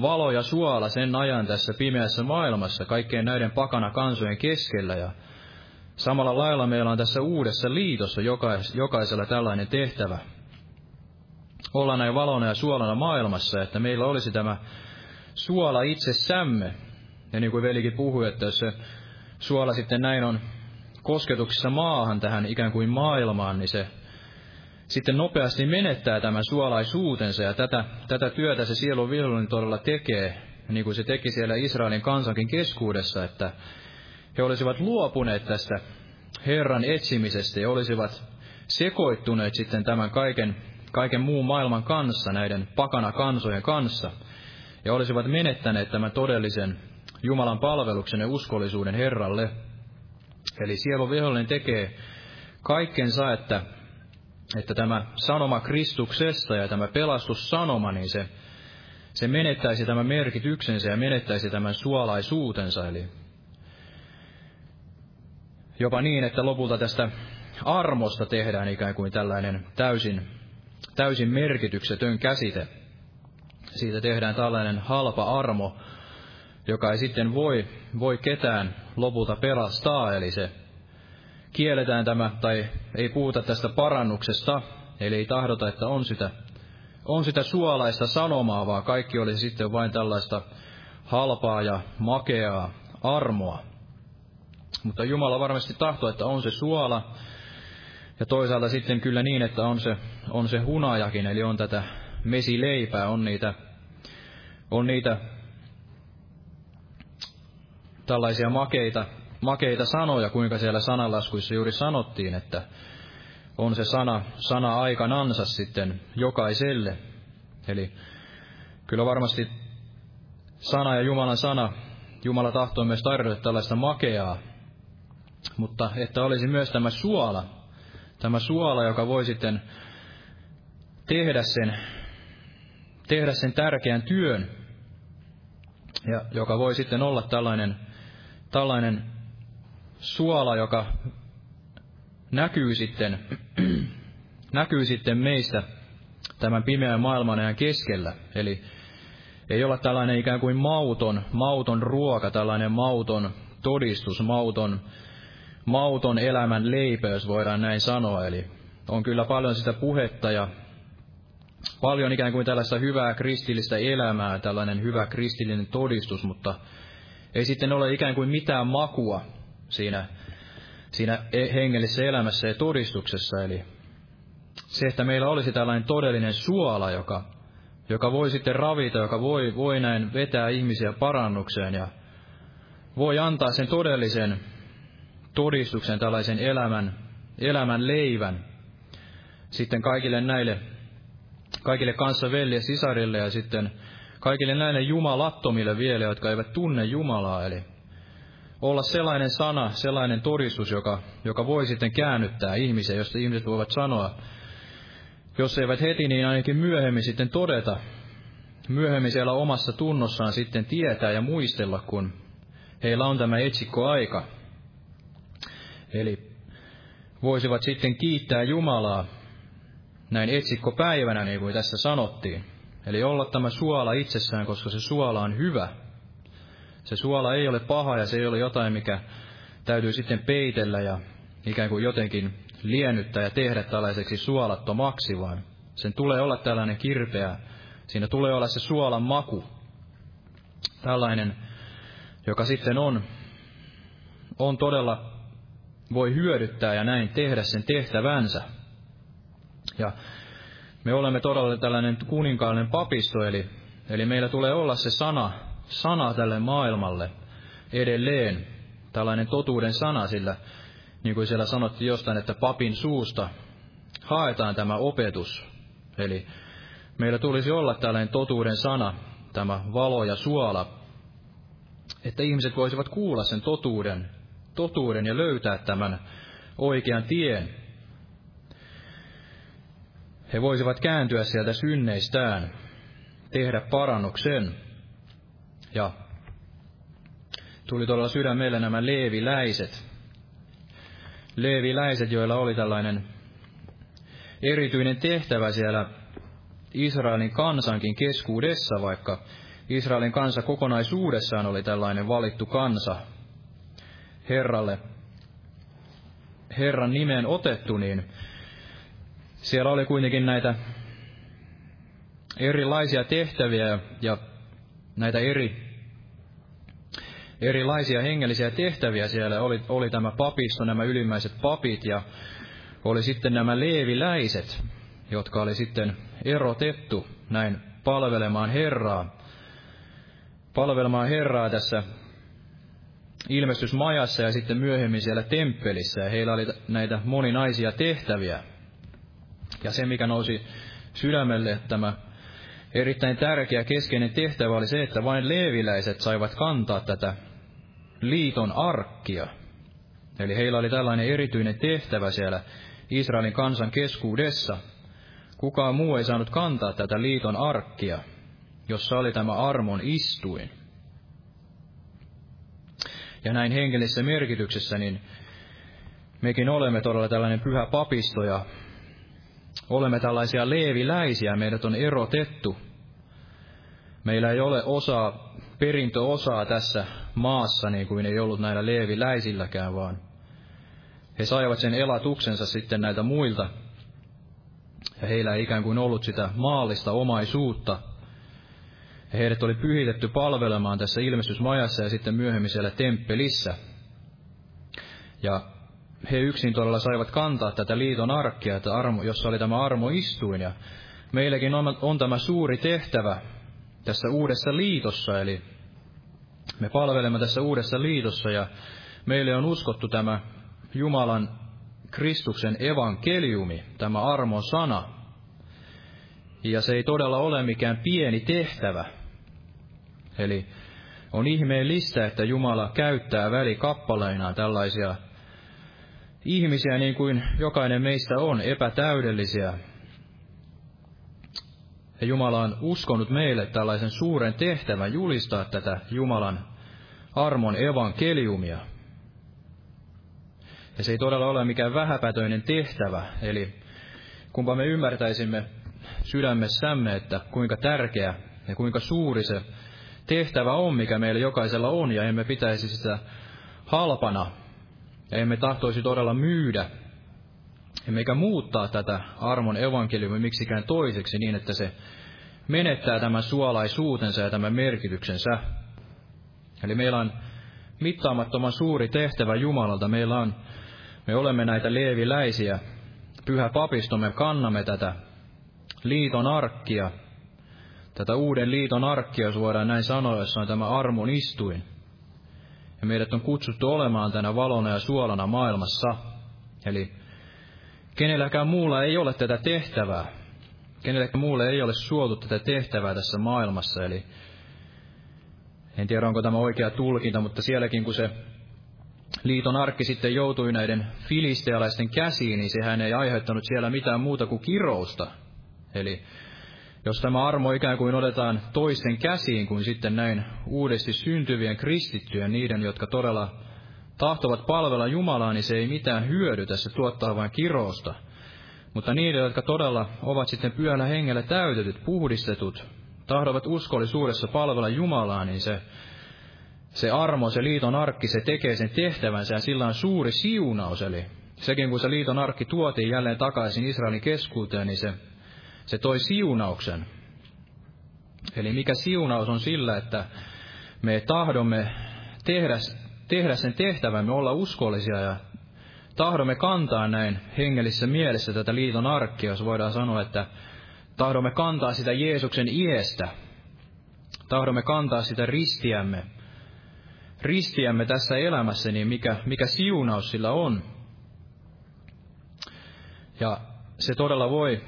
valo ja suola sen ajan tässä pimeässä maailmassa kaikkien näiden pakana kansojen keskellä. Ja samalla lailla meillä on tässä uudessa liitossa jokais, jokaisella tällainen tehtävä. Olla näin valona ja suolana maailmassa, että meillä olisi tämä suola itsessämme. Ja niin kuin velikin puhui, että jos se suola sitten näin on kosketuksessa maahan tähän ikään kuin maailmaan, niin se sitten nopeasti menettää tämän suolaisuutensa ja tätä, tätä työtä se sielun vihollinen todella tekee, niin kuin se teki siellä Israelin kansankin keskuudessa, että he olisivat luopuneet tästä Herran etsimisestä ja olisivat sekoittuneet sitten tämän kaiken, kaiken muun maailman kanssa, näiden pakana kansojen kanssa, ja olisivat menettäneet tämän todellisen Jumalan palveluksen ja uskollisuuden Herralle. Eli sielun vihollinen tekee kaikkensa, että, että tämä sanoma Kristuksesta ja tämä pelastussanoma, niin se, se menettäisi tämän merkityksensä ja menettäisi tämän suolaisuutensa. Eli jopa niin, että lopulta tästä armosta tehdään ikään kuin tällainen täysin, täysin merkityksetön käsite. Siitä tehdään tällainen halpa armo, joka ei sitten voi, voi ketään lopulta pelastaa, eli se kielletään tämä, tai ei puhuta tästä parannuksesta, eli ei tahdota, että on sitä, on sitä suolaista sanomaa, vaan kaikki olisi sitten vain tällaista halpaa ja makeaa armoa. Mutta Jumala varmasti tahtoo, että on se suola, ja toisaalta sitten kyllä niin, että on se, on se hunajakin, eli on tätä mesileipää, on niitä, on niitä tällaisia makeita, makeita sanoja, kuinka siellä sanalaskuissa juuri sanottiin, että on se sana, sana aikanansa sitten jokaiselle. Eli kyllä varmasti sana ja Jumalan sana, Jumala tahtoo myös tarjota tällaista makeaa, mutta että olisi myös tämä suola, tämä suola, joka voi sitten tehdä sen, tehdä sen tärkeän työn, ja joka voi sitten olla tällainen tällainen suola, joka näkyy sitten, <clears throat> näkyy sitten meistä tämän pimeän maailman ajan keskellä. Eli ei olla tällainen ikään kuin mauton, mauton ruoka, tällainen mauton todistus, mauton, mauton elämän leipä, jos voidaan näin sanoa. Eli on kyllä paljon sitä puhetta ja paljon ikään kuin tällaista hyvää kristillistä elämää, tällainen hyvä kristillinen todistus, mutta ei sitten ole ikään kuin mitään makua siinä, siinä e- hengellisessä elämässä ja todistuksessa. Eli se, että meillä olisi tällainen todellinen suola, joka, joka voi sitten ravita, joka voi, voi näin vetää ihmisiä parannukseen ja voi antaa sen todellisen todistuksen, tällaisen elämän, elämän leivän sitten kaikille näille, kaikille kanssavelje sisarille ja sitten kaikille näille jumalattomille vielä, jotka eivät tunne Jumalaa, eli olla sellainen sana, sellainen todistus, joka, joka voi sitten käännyttää ihmisiä, josta ihmiset voivat sanoa, jos eivät heti, niin ainakin myöhemmin sitten todeta, myöhemmin siellä omassa tunnossaan sitten tietää ja muistella, kun heillä on tämä etsikkoaika. Eli voisivat sitten kiittää Jumalaa näin etsikkopäivänä, niin kuin tässä sanottiin. Eli olla tämä suola itsessään, koska se suola on hyvä. Se suola ei ole paha ja se ei ole jotain, mikä täytyy sitten peitellä ja ikään kuin jotenkin liennyttää ja tehdä tällaiseksi suolattomaksi, vaan sen tulee olla tällainen kirpeä. Siinä tulee olla se suolan maku. Tällainen, joka sitten on, on todella, voi hyödyttää ja näin tehdä sen tehtävänsä. Ja me olemme todella tällainen kuninkaallinen papisto, eli, eli meillä tulee olla se sana, sana tälle maailmalle edelleen, tällainen totuuden sana, sillä niin kuin siellä sanottiin jostain, että papin suusta haetaan tämä opetus. Eli meillä tulisi olla tällainen totuuden sana, tämä valo ja suola, että ihmiset voisivat kuulla sen totuuden, totuuden ja löytää tämän oikean tien. He voisivat kääntyä sieltä synneistään, tehdä parannuksen. Ja tuli todella sydämelle nämä leeviläiset, leeviläiset, joilla oli tällainen erityinen tehtävä siellä Israelin kansankin keskuudessa, vaikka Israelin kansa kokonaisuudessaan oli tällainen valittu kansa Herralle, Herran nimeen otettu, niin siellä oli kuitenkin näitä erilaisia tehtäviä ja näitä eri erilaisia hengellisiä tehtäviä siellä. Oli, oli tämä papisto, nämä ylimmäiset papit ja oli sitten nämä leeviläiset, jotka oli sitten erotettu näin palvelemaan Herraa. Palvelemaan Herraa tässä ilmestysmajassa ja sitten myöhemmin siellä temppelissä. Ja heillä oli näitä moninaisia tehtäviä. Ja se, mikä nousi sydämelle, tämä erittäin tärkeä keskeinen tehtävä oli se, että vain leeviläiset saivat kantaa tätä liiton arkkia. Eli heillä oli tällainen erityinen tehtävä siellä Israelin kansan keskuudessa. Kukaan muu ei saanut kantaa tätä liiton arkkia, jossa oli tämä armon istuin. Ja näin hengellisessä merkityksessä, niin mekin olemme todella tällainen pyhä papisto ja olemme tällaisia leeviläisiä, meidät on erotettu. Meillä ei ole osaa, perintöosaa tässä maassa, niin kuin ei ollut näillä leeviläisilläkään, vaan he saivat sen elatuksensa sitten näiltä muilta, ja heillä ei ikään kuin ollut sitä maallista omaisuutta. Ja heidät oli pyhitetty palvelemaan tässä ilmestysmajassa ja sitten myöhemmin siellä temppelissä. Ja he yksin todella saivat kantaa tätä liiton arkkia, että armo, jossa oli tämä armoistuin. Ja meilläkin on, on tämä suuri tehtävä tässä uudessa liitossa, eli me palvelemme tässä uudessa liitossa ja meille on uskottu tämä Jumalan Kristuksen evankeliumi, tämä armon sana. Ja se ei todella ole mikään pieni tehtävä. Eli on ihmeellistä, että Jumala käyttää välikappaleinaan tällaisia ihmisiä niin kuin jokainen meistä on, epätäydellisiä. Ja Jumala on uskonut meille tällaisen suuren tehtävän julistaa tätä Jumalan armon evankeliumia. Ja se ei todella ole mikään vähäpätöinen tehtävä, eli kumpa me ymmärtäisimme sydämessämme, että kuinka tärkeä ja kuinka suuri se tehtävä on, mikä meillä jokaisella on, ja emme pitäisi sitä halpana, ja emme tahtoisi todella myydä, emmekä muuttaa tätä armon evankeliumia miksikään toiseksi niin, että se menettää tämän suolaisuutensa ja tämän merkityksensä. Eli meillä on mittaamattoman suuri tehtävä Jumalalta. Meillä on, me olemme näitä leeviläisiä. Pyhä papisto, me kannamme tätä liiton arkkia, tätä uuden liiton arkkia, jos voidaan näin sanoa, jossa on tämä armon istuin. Ja meidät on kutsuttu olemaan tänä valona ja suolana maailmassa. Eli kenelläkään muulla ei ole tätä tehtävää. Kenellekään muulle ei ole suotu tätä tehtävää tässä maailmassa. Eli en tiedä, onko tämä oikea tulkinta, mutta sielläkin kun se liiton arkki sitten joutui näiden filistealaisten käsiin, niin sehän ei aiheuttanut siellä mitään muuta kuin kirousta. Eli jos tämä armo ikään kuin otetaan toisten käsiin kuin sitten näin uudesti syntyvien kristittyjen, niiden, jotka todella tahtovat palvella Jumalaa, niin se ei mitään hyödy tässä tuottaa vain kirousta. Mutta niiden, jotka todella ovat sitten pyöllä hengellä täytetyt, puhdistetut, tahdovat uskollisuudessa palvella Jumalaa, niin se, se armo, se liiton arkki, se tekee sen tehtävänsä ja sillä on suuri siunaus. Eli sekin, kun se liiton arkki tuotiin jälleen takaisin Israelin keskuuteen, niin se, se toi siunauksen. Eli mikä siunaus on sillä, että me tahdomme tehdä, tehdä sen tehtävämme, olla uskollisia ja tahdomme kantaa näin hengellisessä mielessä tätä liiton arkkia, jos voidaan sanoa, että tahdomme kantaa sitä Jeesuksen iestä, tahdomme kantaa sitä ristiämme, ristiämme tässä elämässä, niin mikä, mikä siunaus sillä on. Ja se todella voi,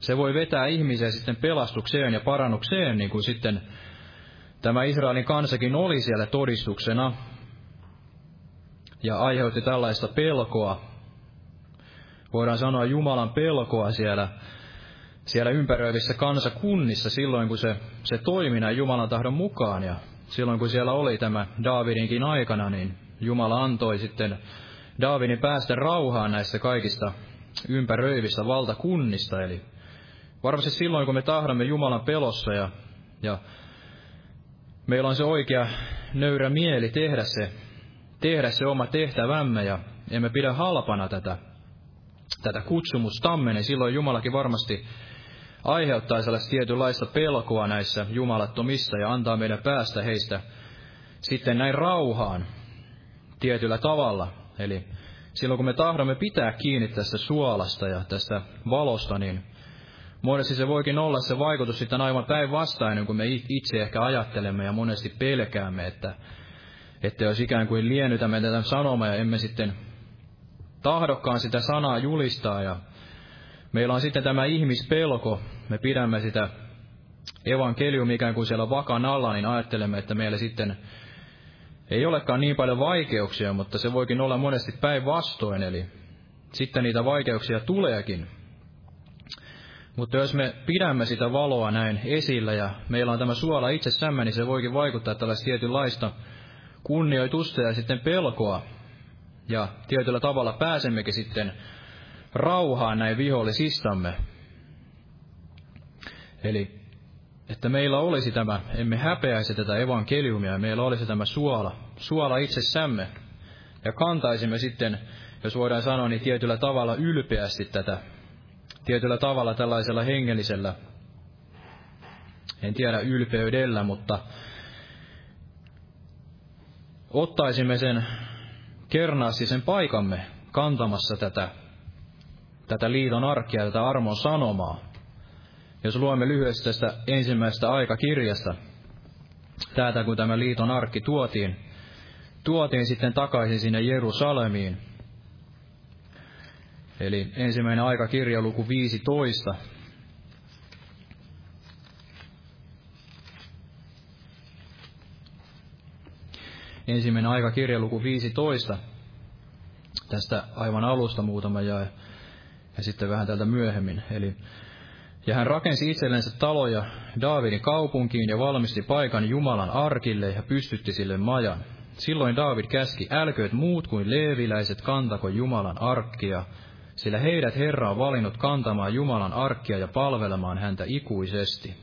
se voi vetää ihmisiä sitten pelastukseen ja parannukseen, niin kuin sitten tämä Israelin kansakin oli siellä todistuksena ja aiheutti tällaista pelkoa. Voidaan sanoa Jumalan pelkoa siellä, siellä ympäröivissä kansakunnissa silloin, kun se, se toimi näin Jumalan tahdon mukaan. Ja silloin, kun siellä oli tämä Daavidinkin aikana, niin Jumala antoi sitten Daavidin päästä rauhaan näistä kaikista ympäröivistä valtakunnista. Eli varmasti silloin, kun me tahdamme Jumalan pelossa ja, ja meillä on se oikea nöyrä mieli tehdä se tehdä se oma tehtävämme ja emme pidä halpana tätä, tätä kutsumustamme, niin silloin Jumalakin varmasti aiheuttaa sellaista tietynlaista pelkoa näissä jumalattomissa ja antaa meidän päästä heistä sitten näin rauhaan tietyllä tavalla. Eli silloin kun me tahdomme pitää kiinni tästä suolasta ja tästä valosta, niin monesti se voikin olla se vaikutus sitten aivan päinvastainen, kun me itse ehkä ajattelemme ja monesti pelkäämme, että että jos ikään kuin liennytämme tätä sanomaa ja emme sitten tahdokkaan sitä sanaa julistaa ja meillä on sitten tämä ihmispelko, me pidämme sitä evankeliumi ikään kuin siellä vakan alla, niin ajattelemme, että meillä sitten ei olekaan niin paljon vaikeuksia, mutta se voikin olla monesti päinvastoin, eli sitten niitä vaikeuksia tuleekin. Mutta jos me pidämme sitä valoa näin esillä ja meillä on tämä suola itsessämme, niin se voikin vaikuttaa tällaista tietynlaista kunnioitusta ja sitten pelkoa. Ja tietyllä tavalla pääsemmekin sitten rauhaan näin vihollisistamme. Eli että meillä olisi tämä, emme häpeäisi tätä evankeliumia, meillä olisi tämä suola, suola itsessämme. Ja kantaisimme sitten, jos voidaan sanoa, niin tietyllä tavalla ylpeästi tätä, tietyllä tavalla tällaisella hengellisellä, en tiedä ylpeydellä, mutta ottaisimme sen kernaasti sen paikamme kantamassa tätä, tätä liiton arkia, tätä armon sanomaa. Jos luemme lyhyesti tästä ensimmäisestä aikakirjasta, täältä kun tämä liiton arkki tuotiin, tuotiin sitten takaisin sinne Jerusalemiin. Eli ensimmäinen aikakirja luku 15, ensimmäinen aikakirja luku 15. Tästä aivan alusta muutama jae ja sitten vähän tältä myöhemmin. Eli, ja hän rakensi itsellensä taloja Daavidin kaupunkiin ja valmisti paikan Jumalan arkille ja pystytti sille majan. Silloin Daavid käski, älkööt muut kuin leeviläiset kantako Jumalan arkkia, sillä heidät Herra on valinnut kantamaan Jumalan arkkia ja palvelemaan häntä ikuisesti.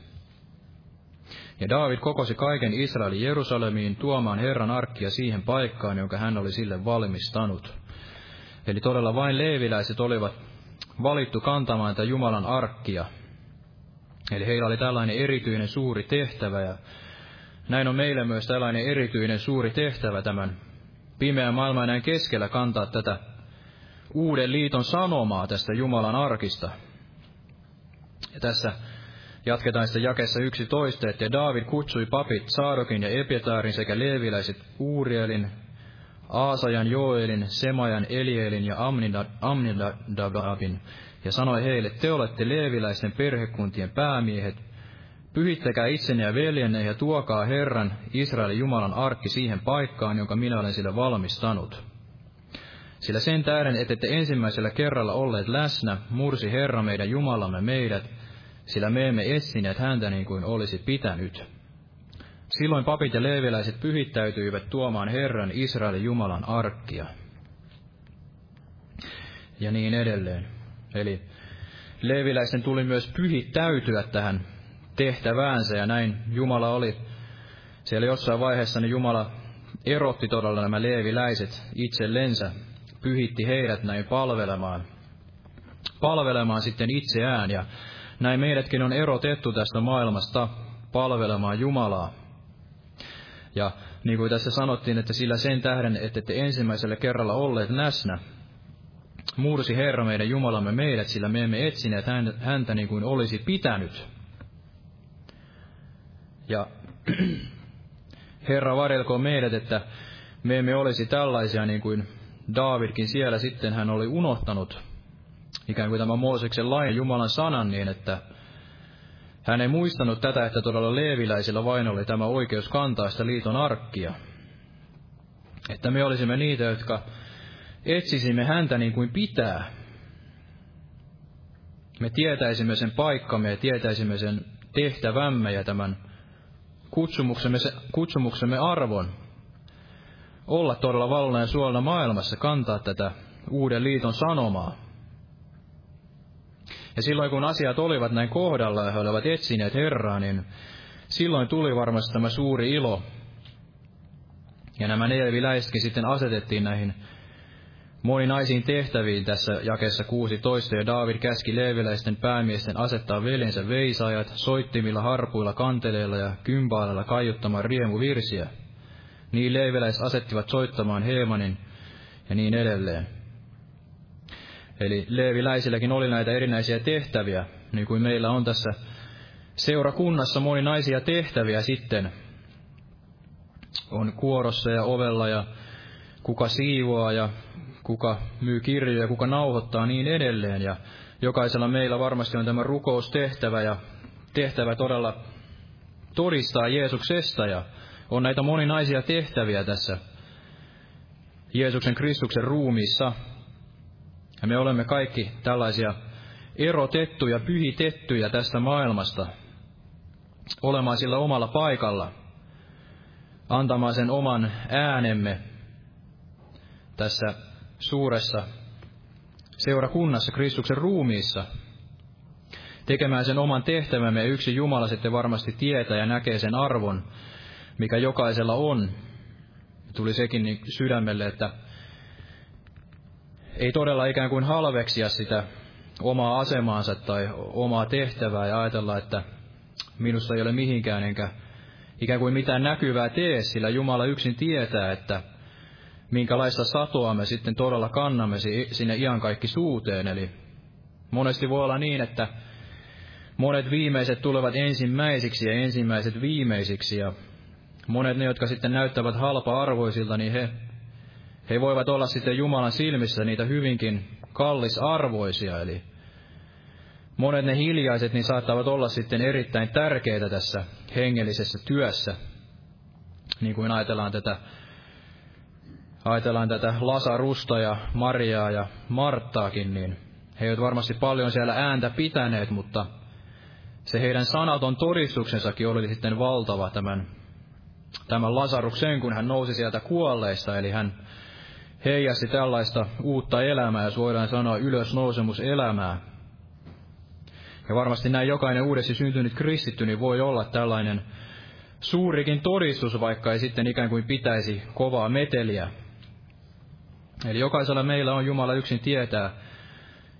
Ja Daavid kokosi kaiken Israelin Jerusalemiin tuomaan Herran arkkia siihen paikkaan, jonka hän oli sille valmistanut. Eli todella vain leeviläiset olivat valittu kantamaan tätä Jumalan arkkia. Eli heillä oli tällainen erityinen suuri tehtävä ja näin on meille myös tällainen erityinen suuri tehtävä tämän pimeän maailman keskellä kantaa tätä uuden liiton sanomaa tästä Jumalan arkista. Ja tässä jatketaan sitten jakessa 11, että Daavid kutsui papit Saadokin ja Epietaarin sekä leeviläiset Uurielin, Aasajan, Joelin, Semajan, Elielin ja Amnidabin ja sanoi heille, te olette leeviläisten perhekuntien päämiehet, pyhittäkää itsenne ja veljenne ja tuokaa Herran, Israelin Jumalan arkki siihen paikkaan, jonka minä olen sille valmistanut. Sillä sen tähden, te ensimmäisellä kerralla olleet läsnä, mursi Herra meidän Jumalamme meidät, sillä me emme etsineet häntä niin kuin olisi pitänyt. Silloin papit ja leeviläiset pyhittäytyivät tuomaan Herran Israelin Jumalan arkkia. Ja niin edelleen. Eli leeviläisten tuli myös pyhittäytyä tähän tehtäväänsä, ja näin Jumala oli. Siellä jossain vaiheessa niin Jumala erotti todella nämä leeviläiset itsellensä, pyhitti heidät näin palvelemaan, palvelemaan sitten itseään, ja näin meidätkin on erotettu tästä maailmasta palvelemaan Jumalaa. Ja niin kuin tässä sanottiin, että sillä sen tähden, että te ensimmäisellä kerralla olleet läsnä, mursi Herra meidän Jumalamme meidät, sillä me emme etsineet häntä niin kuin olisi pitänyt. Ja <clears throat> Herra varjelkoon meidät, että me emme olisi tällaisia niin kuin Daavidkin siellä sitten hän oli unohtanut ikään kuin tämä Mooseksen lain Jumalan sanan niin, että hän ei muistanut tätä, että todella leeviläisillä vain oli tämä oikeus kantaa sitä liiton arkkia. Että me olisimme niitä, jotka etsisimme häntä niin kuin pitää. Me tietäisimme sen paikkamme ja tietäisimme sen tehtävämme ja tämän kutsumuksemme, kutsumuksemme arvon. Olla todella valona ja suolana maailmassa, kantaa tätä uuden liiton sanomaa. Ja silloin kun asiat olivat näin kohdalla ja he olivat etsineet Herraa, niin silloin tuli varmasti tämä suuri ilo. Ja nämä neljäviläisetkin sitten asetettiin näihin moninaisiin tehtäviin tässä jakessa 16, ja Daavid käski leeviläisten päämiesten asettaa veljensä veisajat, soittimilla, harpuilla, kanteleilla ja kymbaaleilla kaiuttamaan riemuvirsiä. Niin leeviläis asettivat soittamaan Heemanin ja niin edelleen. Eli leeviläisilläkin oli näitä erinäisiä tehtäviä, niin kuin meillä on tässä seurakunnassa moninaisia tehtäviä sitten. On kuorossa ja ovella ja kuka siivoaa ja kuka myy kirjoja, kuka nauhoittaa niin edelleen. Ja jokaisella meillä varmasti on tämä rukoustehtävä ja tehtävä todella todistaa Jeesuksesta ja on näitä moninaisia tehtäviä tässä Jeesuksen Kristuksen ruumiissa. Ja me olemme kaikki tällaisia erotettuja, pyhitettyjä tästä maailmasta, olemaan sillä omalla paikalla, antamaan sen oman äänemme tässä suuressa seurakunnassa, Kristuksen ruumiissa, tekemään sen oman tehtävämme. Yksi Jumala sitten varmasti tietää ja näkee sen arvon, mikä jokaisella on. Tuli sekin niin sydämelle, että ei todella ikään kuin halveksia sitä omaa asemaansa tai omaa tehtävää ja ajatella, että minusta ei ole mihinkään enkä ikään kuin mitään näkyvää tee, sillä Jumala yksin tietää, että minkälaista satoa me sitten todella kannamme sinne suuteen. Eli monesti voi olla niin, että monet viimeiset tulevat ensimmäisiksi ja ensimmäiset viimeisiksi. Ja monet ne, jotka sitten näyttävät halpa-arvoisilta, niin he, he voivat olla sitten Jumalan silmissä niitä hyvinkin kallisarvoisia. Eli monet ne hiljaiset niin saattavat olla sitten erittäin tärkeitä tässä hengellisessä työssä. Niin kuin ajatellaan tätä ajatellaan tätä Lasarusta ja Mariaa ja Marttaakin, niin he eivät varmasti paljon siellä ääntä pitäneet, mutta se heidän sanaton todistuksensakin oli sitten valtava tämän, tämän Lasaruksen, kun hän nousi sieltä kuolleista, eli hän heijasti tällaista uutta elämää, jos voidaan sanoa ylösnousemuselämää. Ja varmasti näin jokainen uudesti syntynyt kristitty niin voi olla tällainen suurikin todistus, vaikka ei sitten ikään kuin pitäisi kovaa meteliä. Eli jokaisella meillä on Jumala yksin tietää,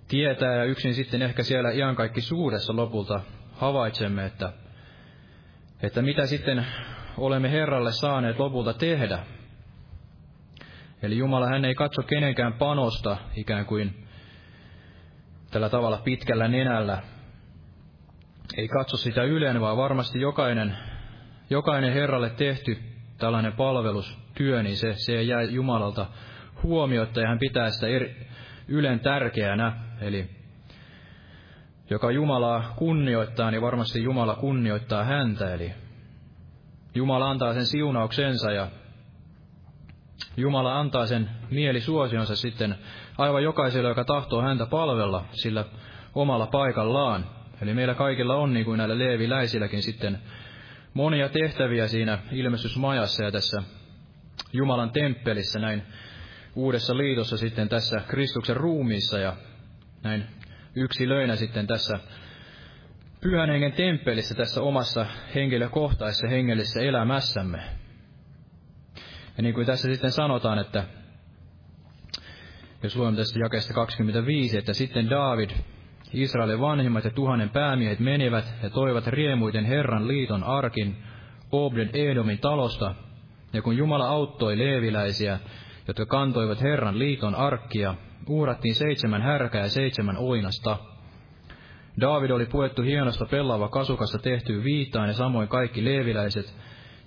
tietää ja yksin sitten ehkä siellä kaikki suuressa lopulta havaitsemme, että, että mitä sitten olemme Herralle saaneet lopulta tehdä. Eli Jumala hän ei katso kenenkään panosta ikään kuin tällä tavalla pitkällä nenällä. Ei katso sitä yleen, vaan varmasti jokainen, jokainen Herralle tehty tällainen palvelustyö, niin se, se jää Jumalalta huomiota ja hän pitää sitä eri, ylen tärkeänä. Eli joka Jumalaa kunnioittaa, niin varmasti Jumala kunnioittaa häntä. Eli Jumala antaa sen siunauksensa ja Jumala antaa sen mielisuosionsa sitten aivan jokaiselle, joka tahtoo häntä palvella sillä omalla paikallaan. Eli meillä kaikilla on, niin kuin näillä leeviläisilläkin sitten, monia tehtäviä siinä ilmestysmajassa ja tässä Jumalan temppelissä, näin uudessa liitossa sitten tässä Kristuksen ruumiissa ja näin yksilöinä sitten tässä pyhän hengen temppelissä tässä omassa henkilökohtaisessa hengellisessä elämässämme. Ja niin kuin tässä sitten sanotaan, että jos luemme tästä jakeesta 25, että sitten David, Israelin vanhimmat ja tuhannen päämiehet menivät ja toivat riemuiten Herran liiton arkin Obden Edomin talosta, ja kun Jumala auttoi leeviläisiä, jotka kantoivat Herran liiton arkkia, uhrattiin seitsemän härkää ja seitsemän oinasta. David oli puettu hienosta pellava kasukasta tehtyyn viitaan ja samoin kaikki leeviläiset,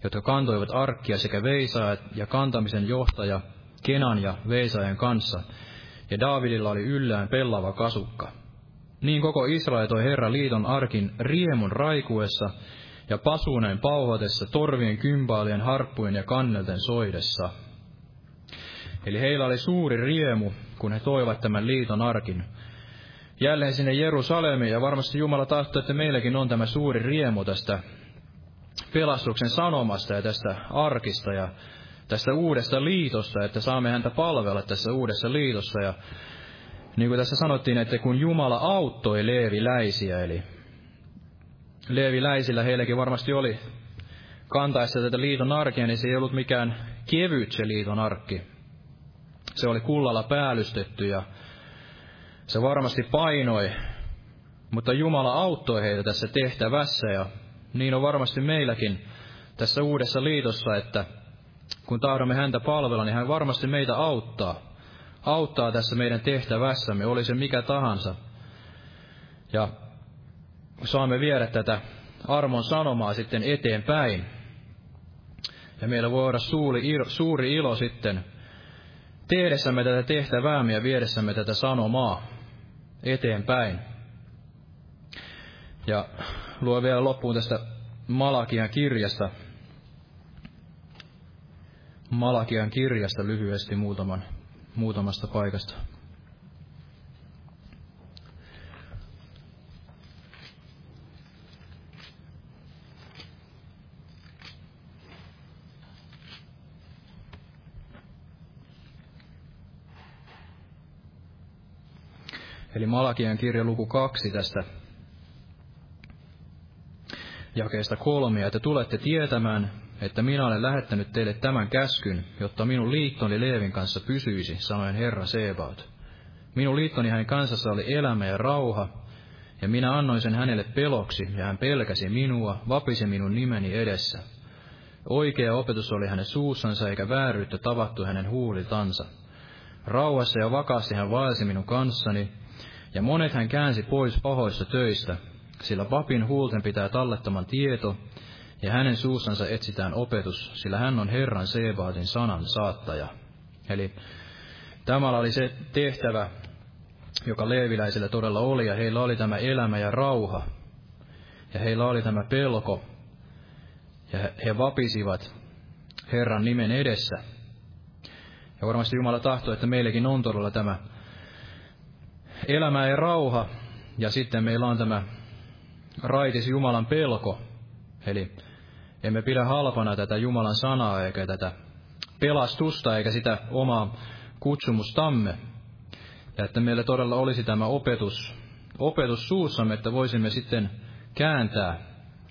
jotka kantoivat arkkia sekä veisaajat ja kantamisen johtaja Kenan ja veisaajan kanssa, ja Davidilla oli yllään pellava kasukka. Niin koko Israel toi Herra liiton arkin riemun raikuessa ja pasuuneen pauhatessa, torvien kympaalien harppujen ja kannelten soidessa. Eli heillä oli suuri riemu, kun he toivat tämän liiton arkin. Jälleen sinne Jerusalemiin, ja varmasti Jumala tahtoo, että meilläkin on tämä suuri riemu tästä pelastuksen sanomasta ja tästä arkista ja tästä uudesta liitosta, että saamme häntä palvella tässä uudessa liitossa. Ja niin kuin tässä sanottiin, että kun Jumala auttoi leeviläisiä, eli leeviläisillä heilläkin varmasti oli kantaessa tätä liiton arkea, niin se ei ollut mikään kevyt se liiton arkki. Se oli kullalla päällystetty ja se varmasti painoi, mutta Jumala auttoi heitä tässä tehtävässä ja niin on varmasti meilläkin tässä uudessa liitossa, että kun tahdomme häntä palvella, niin hän varmasti meitä auttaa. Auttaa tässä meidän tehtävässämme, oli se mikä tahansa. Ja saamme viedä tätä armon sanomaa sitten eteenpäin. Ja meillä voi olla suuri, suuri ilo sitten tehdessämme tätä tehtäväämme ja viedessämme tätä sanomaa eteenpäin. Ja luo vielä loppuun tästä Malakian kirjasta, Malakian kirjasta lyhyesti muutaman, muutamasta paikasta. Eli Malakian kirja luku kaksi tästä jakeesta kolme, että tulette tietämään, että minä olen lähettänyt teille tämän käskyn, jotta minun liittoni Leevin kanssa pysyisi, sanoen Herra Sebaot. Minun liittoni hänen kanssassa oli elämä ja rauha, ja minä annoin sen hänelle peloksi, ja hän pelkäsi minua, vapisi minun nimeni edessä. Oikea opetus oli hänen suussansa, eikä vääryyttä tavattu hänen huuliltansa. Rauhassa ja vakaasti hän vaelsi minun kanssani, ja monet hän käänsi pois pahoista töistä, sillä papin huulten pitää tallettaman tieto, ja hänen suussansa etsitään opetus, sillä hän on Herran Sebaatin sanan saattaja. Eli tämä oli se tehtävä, joka leeviläisillä todella oli, ja heillä oli tämä elämä ja rauha, ja heillä oli tämä pelko, ja he vapisivat Herran nimen edessä. Ja varmasti Jumala tahtoo, että meillekin on todella tämä elämä ja rauha, ja sitten meillä on tämä raitis Jumalan pelko. Eli emme pidä halpana tätä Jumalan sanaa eikä tätä pelastusta eikä sitä omaa kutsumustamme. Ja että meillä todella olisi tämä opetus, opetus suussamme, että voisimme sitten kääntää.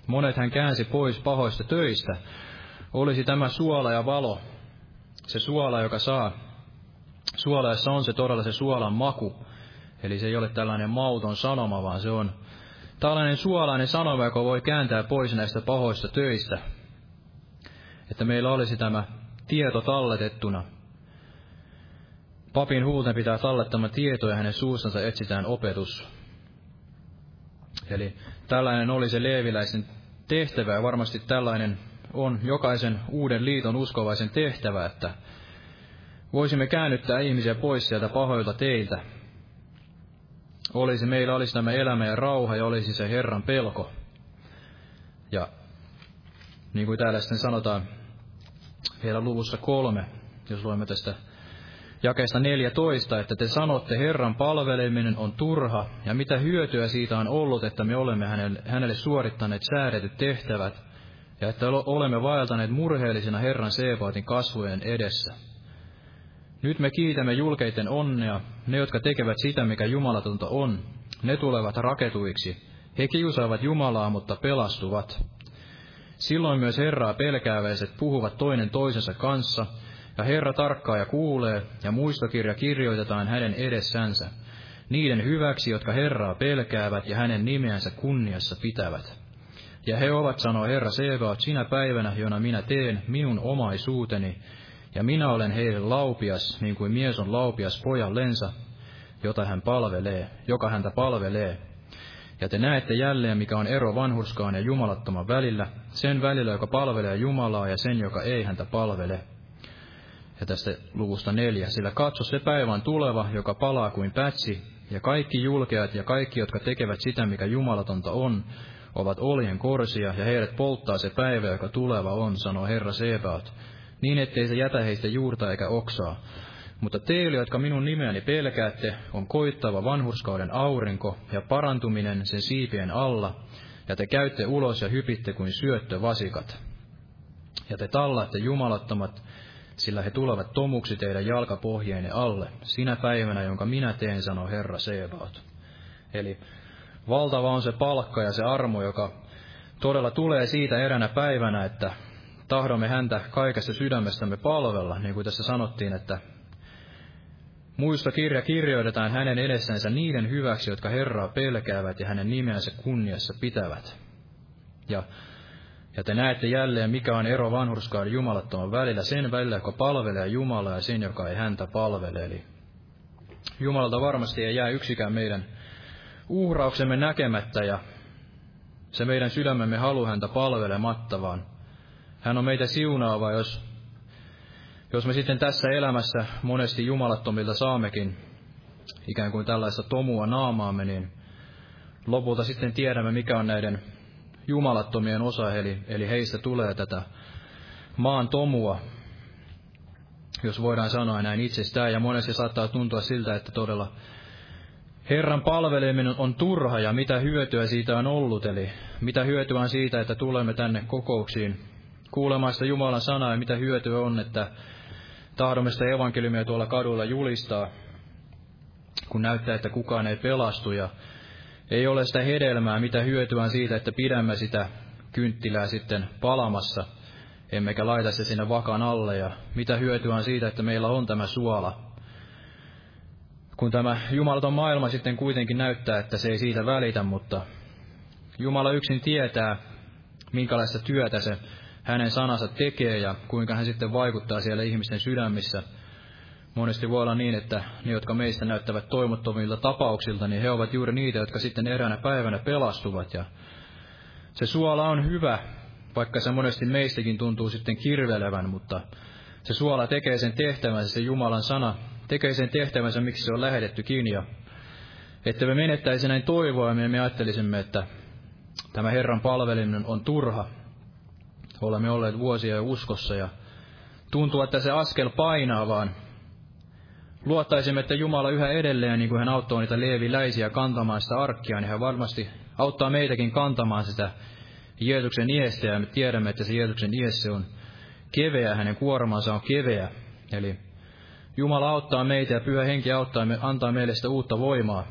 Monet hän käänsi pois pahoista töistä. Olisi tämä suola ja valo, se suola, joka saa. Suolaessa on se todella se suolan maku. Eli se ei ole tällainen mauton sanoma, vaan se on tällainen suolainen sanoma, joka voi kääntää pois näistä pahoista töistä. Että meillä olisi tämä tieto talletettuna. Papin huulten pitää tallettama tieto ja hänen suustansa etsitään opetus. Eli tällainen oli se leeviläisen tehtävä ja varmasti tällainen on jokaisen uuden liiton uskovaisen tehtävä, että voisimme käännyttää ihmisiä pois sieltä pahoilta teiltä. Olisi, meillä olisi tämä elämä ja rauha ja olisi se Herran pelko. Ja niin kuin täällä sitten sanotaan vielä luvussa kolme, jos luemme tästä jakeesta 14, että te sanotte, Herran palveleminen on turha, ja mitä hyötyä siitä on ollut, että me olemme hänelle, hänelle suorittaneet säädetyt tehtävät, ja että olemme vaeltaneet murheellisina Herran Seebaatin kasvojen edessä. Nyt me kiitämme julkeiten onnea, ne jotka tekevät sitä, mikä jumalatonta on, ne tulevat raketuiksi. He kiusaavat Jumalaa, mutta pelastuvat. Silloin myös Herraa pelkääväiset puhuvat toinen toisensa kanssa, ja Herra tarkkaa ja kuulee, ja muistokirja kirjoitetaan hänen edessänsä, niiden hyväksi, jotka Herraa pelkäävät ja hänen nimeänsä kunniassa pitävät. Ja he ovat, sanoo Herra Sebaot, sinä päivänä, jona minä teen minun omaisuuteni, ja minä olen heille laupias, niin kuin mies on laupias pojallensa, jota hän palvelee, joka häntä palvelee. Ja te näette jälleen, mikä on ero vanhurskaan ja jumalattoman välillä, sen välillä, joka palvelee Jumalaa, ja sen, joka ei häntä palvele. Ja tästä luvusta neljä, sillä katso se päivä on tuleva, joka palaa kuin pätsi, ja kaikki julkeat ja kaikki, jotka tekevät sitä, mikä jumalatonta on, ovat oljen korsia, ja heidät polttaa se päivä, joka tuleva on, sanoo Herra Sebaot, niin ettei se jätä heistä juurta eikä oksaa. Mutta teille, jotka minun nimeäni pelkäätte, on koittava vanhurskauden aurinko ja parantuminen sen siipien alla, ja te käytte ulos ja hypitte kuin syöttövasikat. Ja te tallatte jumalattomat, sillä he tulevat tomuksi teidän jalkapohjeenne alle, sinä päivänä, jonka minä teen, sanoo Herra Sebaot. Eli valtava on se palkka ja se armo, joka todella tulee siitä eränä päivänä, että tahdomme häntä kaikessa sydämestämme palvella, niin kuin tässä sanottiin, että kirja kirjoitetaan hänen edessänsä niiden hyväksi, jotka Herraa pelkäävät ja hänen nimeänsä kunniassa pitävät. Ja, ja te näette jälleen, mikä on ero vanhurskaan jumalattoman välillä, sen välillä, joka palvelee Jumalaa ja sen, joka ei häntä palvele. Eli Jumalalta varmasti ei jää yksikään meidän uhrauksemme näkemättä ja se meidän sydämemme halu häntä palvelematta, vaan hän on meitä siunaava, jos, jos me sitten tässä elämässä monesti jumalattomilta saammekin ikään kuin tällaista tomua naamaamme, niin lopulta sitten tiedämme, mikä on näiden jumalattomien osa, eli, eli heistä tulee tätä maan tomua, jos voidaan sanoa näin itsestään, ja monesti saattaa tuntua siltä, että todella Herran palveleminen on turha ja mitä hyötyä siitä on ollut, eli mitä hyötyä on siitä, että tulemme tänne kokouksiin kuulemaan sitä Jumalan sanaa ja mitä hyötyä on, että tahdomme sitä evankeliumia tuolla kadulla julistaa, kun näyttää, että kukaan ei pelastu. Ja ei ole sitä hedelmää, mitä hyötyä on siitä, että pidämme sitä kynttilää sitten palamassa, emmekä laita se sinne vakan alle. Ja mitä hyötyä on siitä, että meillä on tämä suola, kun tämä jumalaton maailma sitten kuitenkin näyttää, että se ei siitä välitä, mutta Jumala yksin tietää, minkälaista työtä se hänen sanansa tekee ja kuinka hän sitten vaikuttaa siellä ihmisten sydämissä. Monesti voi olla niin, että ne, jotka meistä näyttävät toimottomilta tapauksilta, niin he ovat juuri niitä, jotka sitten eräänä päivänä pelastuvat. Ja se suola on hyvä, vaikka se monesti meistäkin tuntuu sitten kirvelevän, mutta se suola tekee sen tehtävänsä, se Jumalan sana tekee sen tehtävänsä, miksi se on lähetettykin. Ja että me menettäisi näin toivoa, ja me ajattelisimme, että tämä Herran palveliminen on turha. Olemme olleet vuosia jo uskossa ja tuntuu, että se askel painaa, vaan luottaisimme, että Jumala yhä edelleen, niin kuin hän auttoi niitä leeviläisiä kantamaan sitä arkkia, niin hän varmasti auttaa meitäkin kantamaan sitä Jeesuksen iestä, ja me tiedämme, että se Jeesuksen ies on keveä, hänen kuormansa on keveä. Eli Jumala auttaa meitä ja Pyhä Henki auttaa, antaa meille sitä uutta voimaa,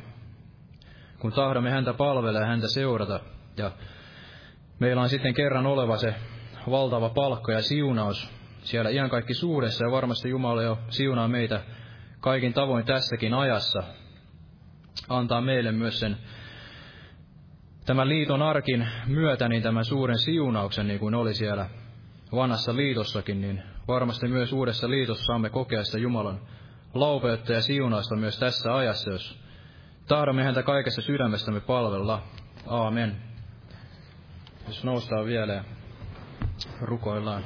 kun tahdomme häntä palvella ja häntä seurata. Ja meillä on sitten kerran oleva se valtava palkka ja siunaus siellä ihan kaikki suuressa ja varmasti Jumala jo siunaa meitä kaikin tavoin tässäkin ajassa. Antaa meille myös sen tämän liiton arkin myötä niin tämän suuren siunauksen, niin kuin oli siellä vanhassa liitossakin, niin varmasti myös uudessa liitossa saamme kokea sitä Jumalan laupeutta ja siunausta myös tässä ajassa, jos tahdomme häntä kaikessa sydämestämme palvella. Aamen. Jos noustaan vielä rukoillaan.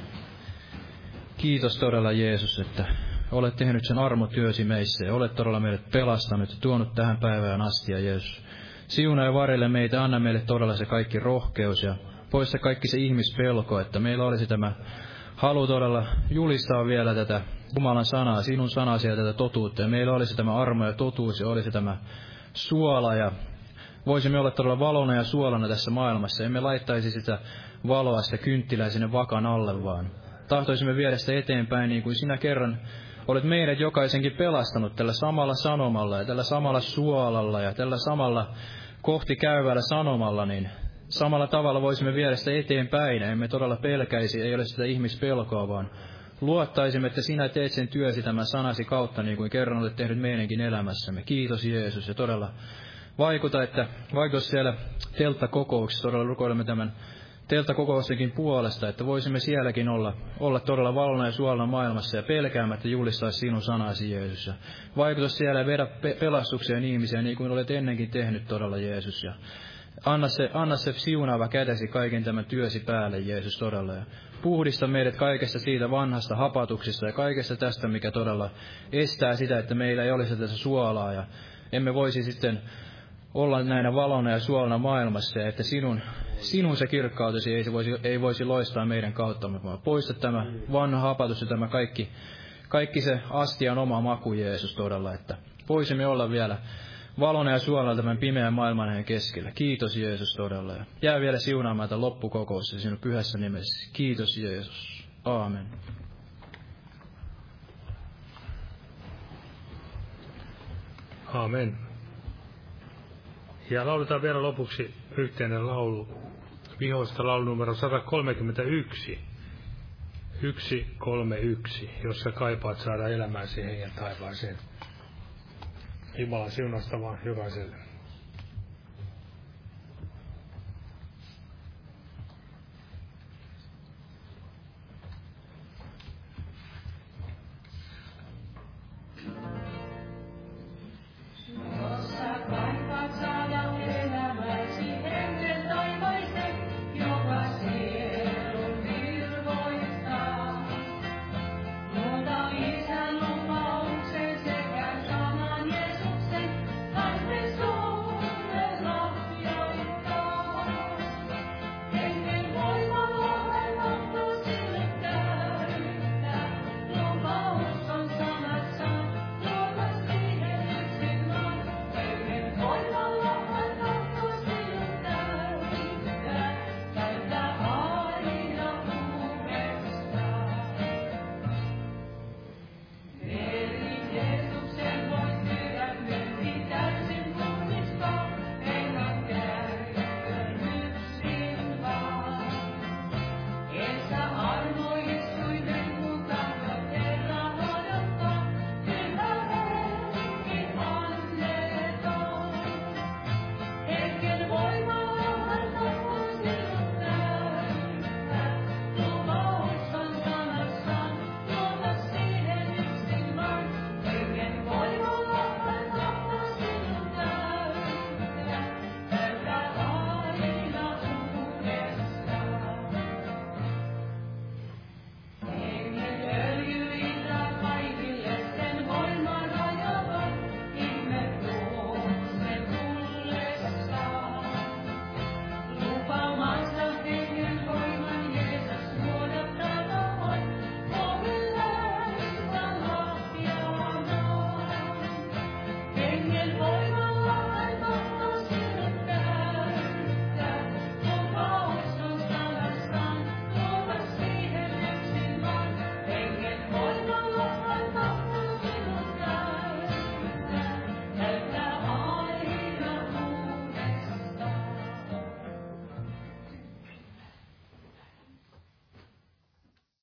Kiitos todella Jeesus, että olet tehnyt sen armotyösi meissä ja olet todella meidät pelastanut ja tuonut tähän päivään asti ja Jeesus. Siuna ja varille meitä, anna meille todella se kaikki rohkeus ja poista kaikki se ihmispelko, että meillä olisi tämä halu todella julistaa vielä tätä Jumalan sanaa, sinun sanasi ja tätä totuutta. Ja meillä olisi tämä armo ja totuus ja olisi tämä suola ja voisimme olla todella valona ja suolana tässä maailmassa. Emme laittaisi sitä valoa, sitä kynttilää sinne vakan alle, vaan tahtoisimme viedä sitä eteenpäin niin kuin sinä kerran olet meidät jokaisenkin pelastanut tällä samalla sanomalla ja tällä samalla suolalla ja tällä samalla kohti käyvällä sanomalla, niin samalla tavalla voisimme viedä sitä eteenpäin. Emme todella pelkäisi, ei ole sitä ihmispelkoa, vaan luottaisimme, että sinä teet sen työsi tämän sanasi kautta, niin kuin kerran olet tehnyt meidänkin elämässämme. Kiitos Jeesus ja todella vaikuta, että vaikuta siellä telttakokouksessa, todella rukoilemme tämän teiltä kokoussakin puolesta, että voisimme sielläkin olla, olla todella valona ja suolana maailmassa ja pelkäämättä julistaa sinun sanasi Jeesus. Ja vaikuta siellä ja vedä pe- pelastuksia ihmisiä niin kuin olet ennenkin tehnyt todella Jeesus. Ja anna se, anna se siunaava kädesi kaiken tämän työsi päälle Jeesus todella. Ja puhdista meidät kaikesta siitä vanhasta hapatuksista ja kaikesta tästä, mikä todella estää sitä, että meillä ei olisi tässä suolaa ja emme voisi sitten olla näinä valona ja suolana maailmassa ja että sinun sinun se kirkkautesi ei, se voisi, ei voisi loistaa meidän kauttamme, vaan poista tämä vanha hapatus ja tämä kaikki, kaikki se astian oma maku Jeesus todella, että voisimme olla vielä valona ja suolalla tämän pimeän maailman keskellä. Kiitos Jeesus todella. Ja jää vielä siunaamaan tämän loppukokousta sinun pyhässä nimessä. Kiitos Jeesus. Aamen. Aamen. Ja lauletaan vielä lopuksi yhteinen laulu vihoista laulu numero 131. 131, jos sä kaipaat saada elämään siihen ja taivaaseen. Jumalan siunasta vaan jokaiselle.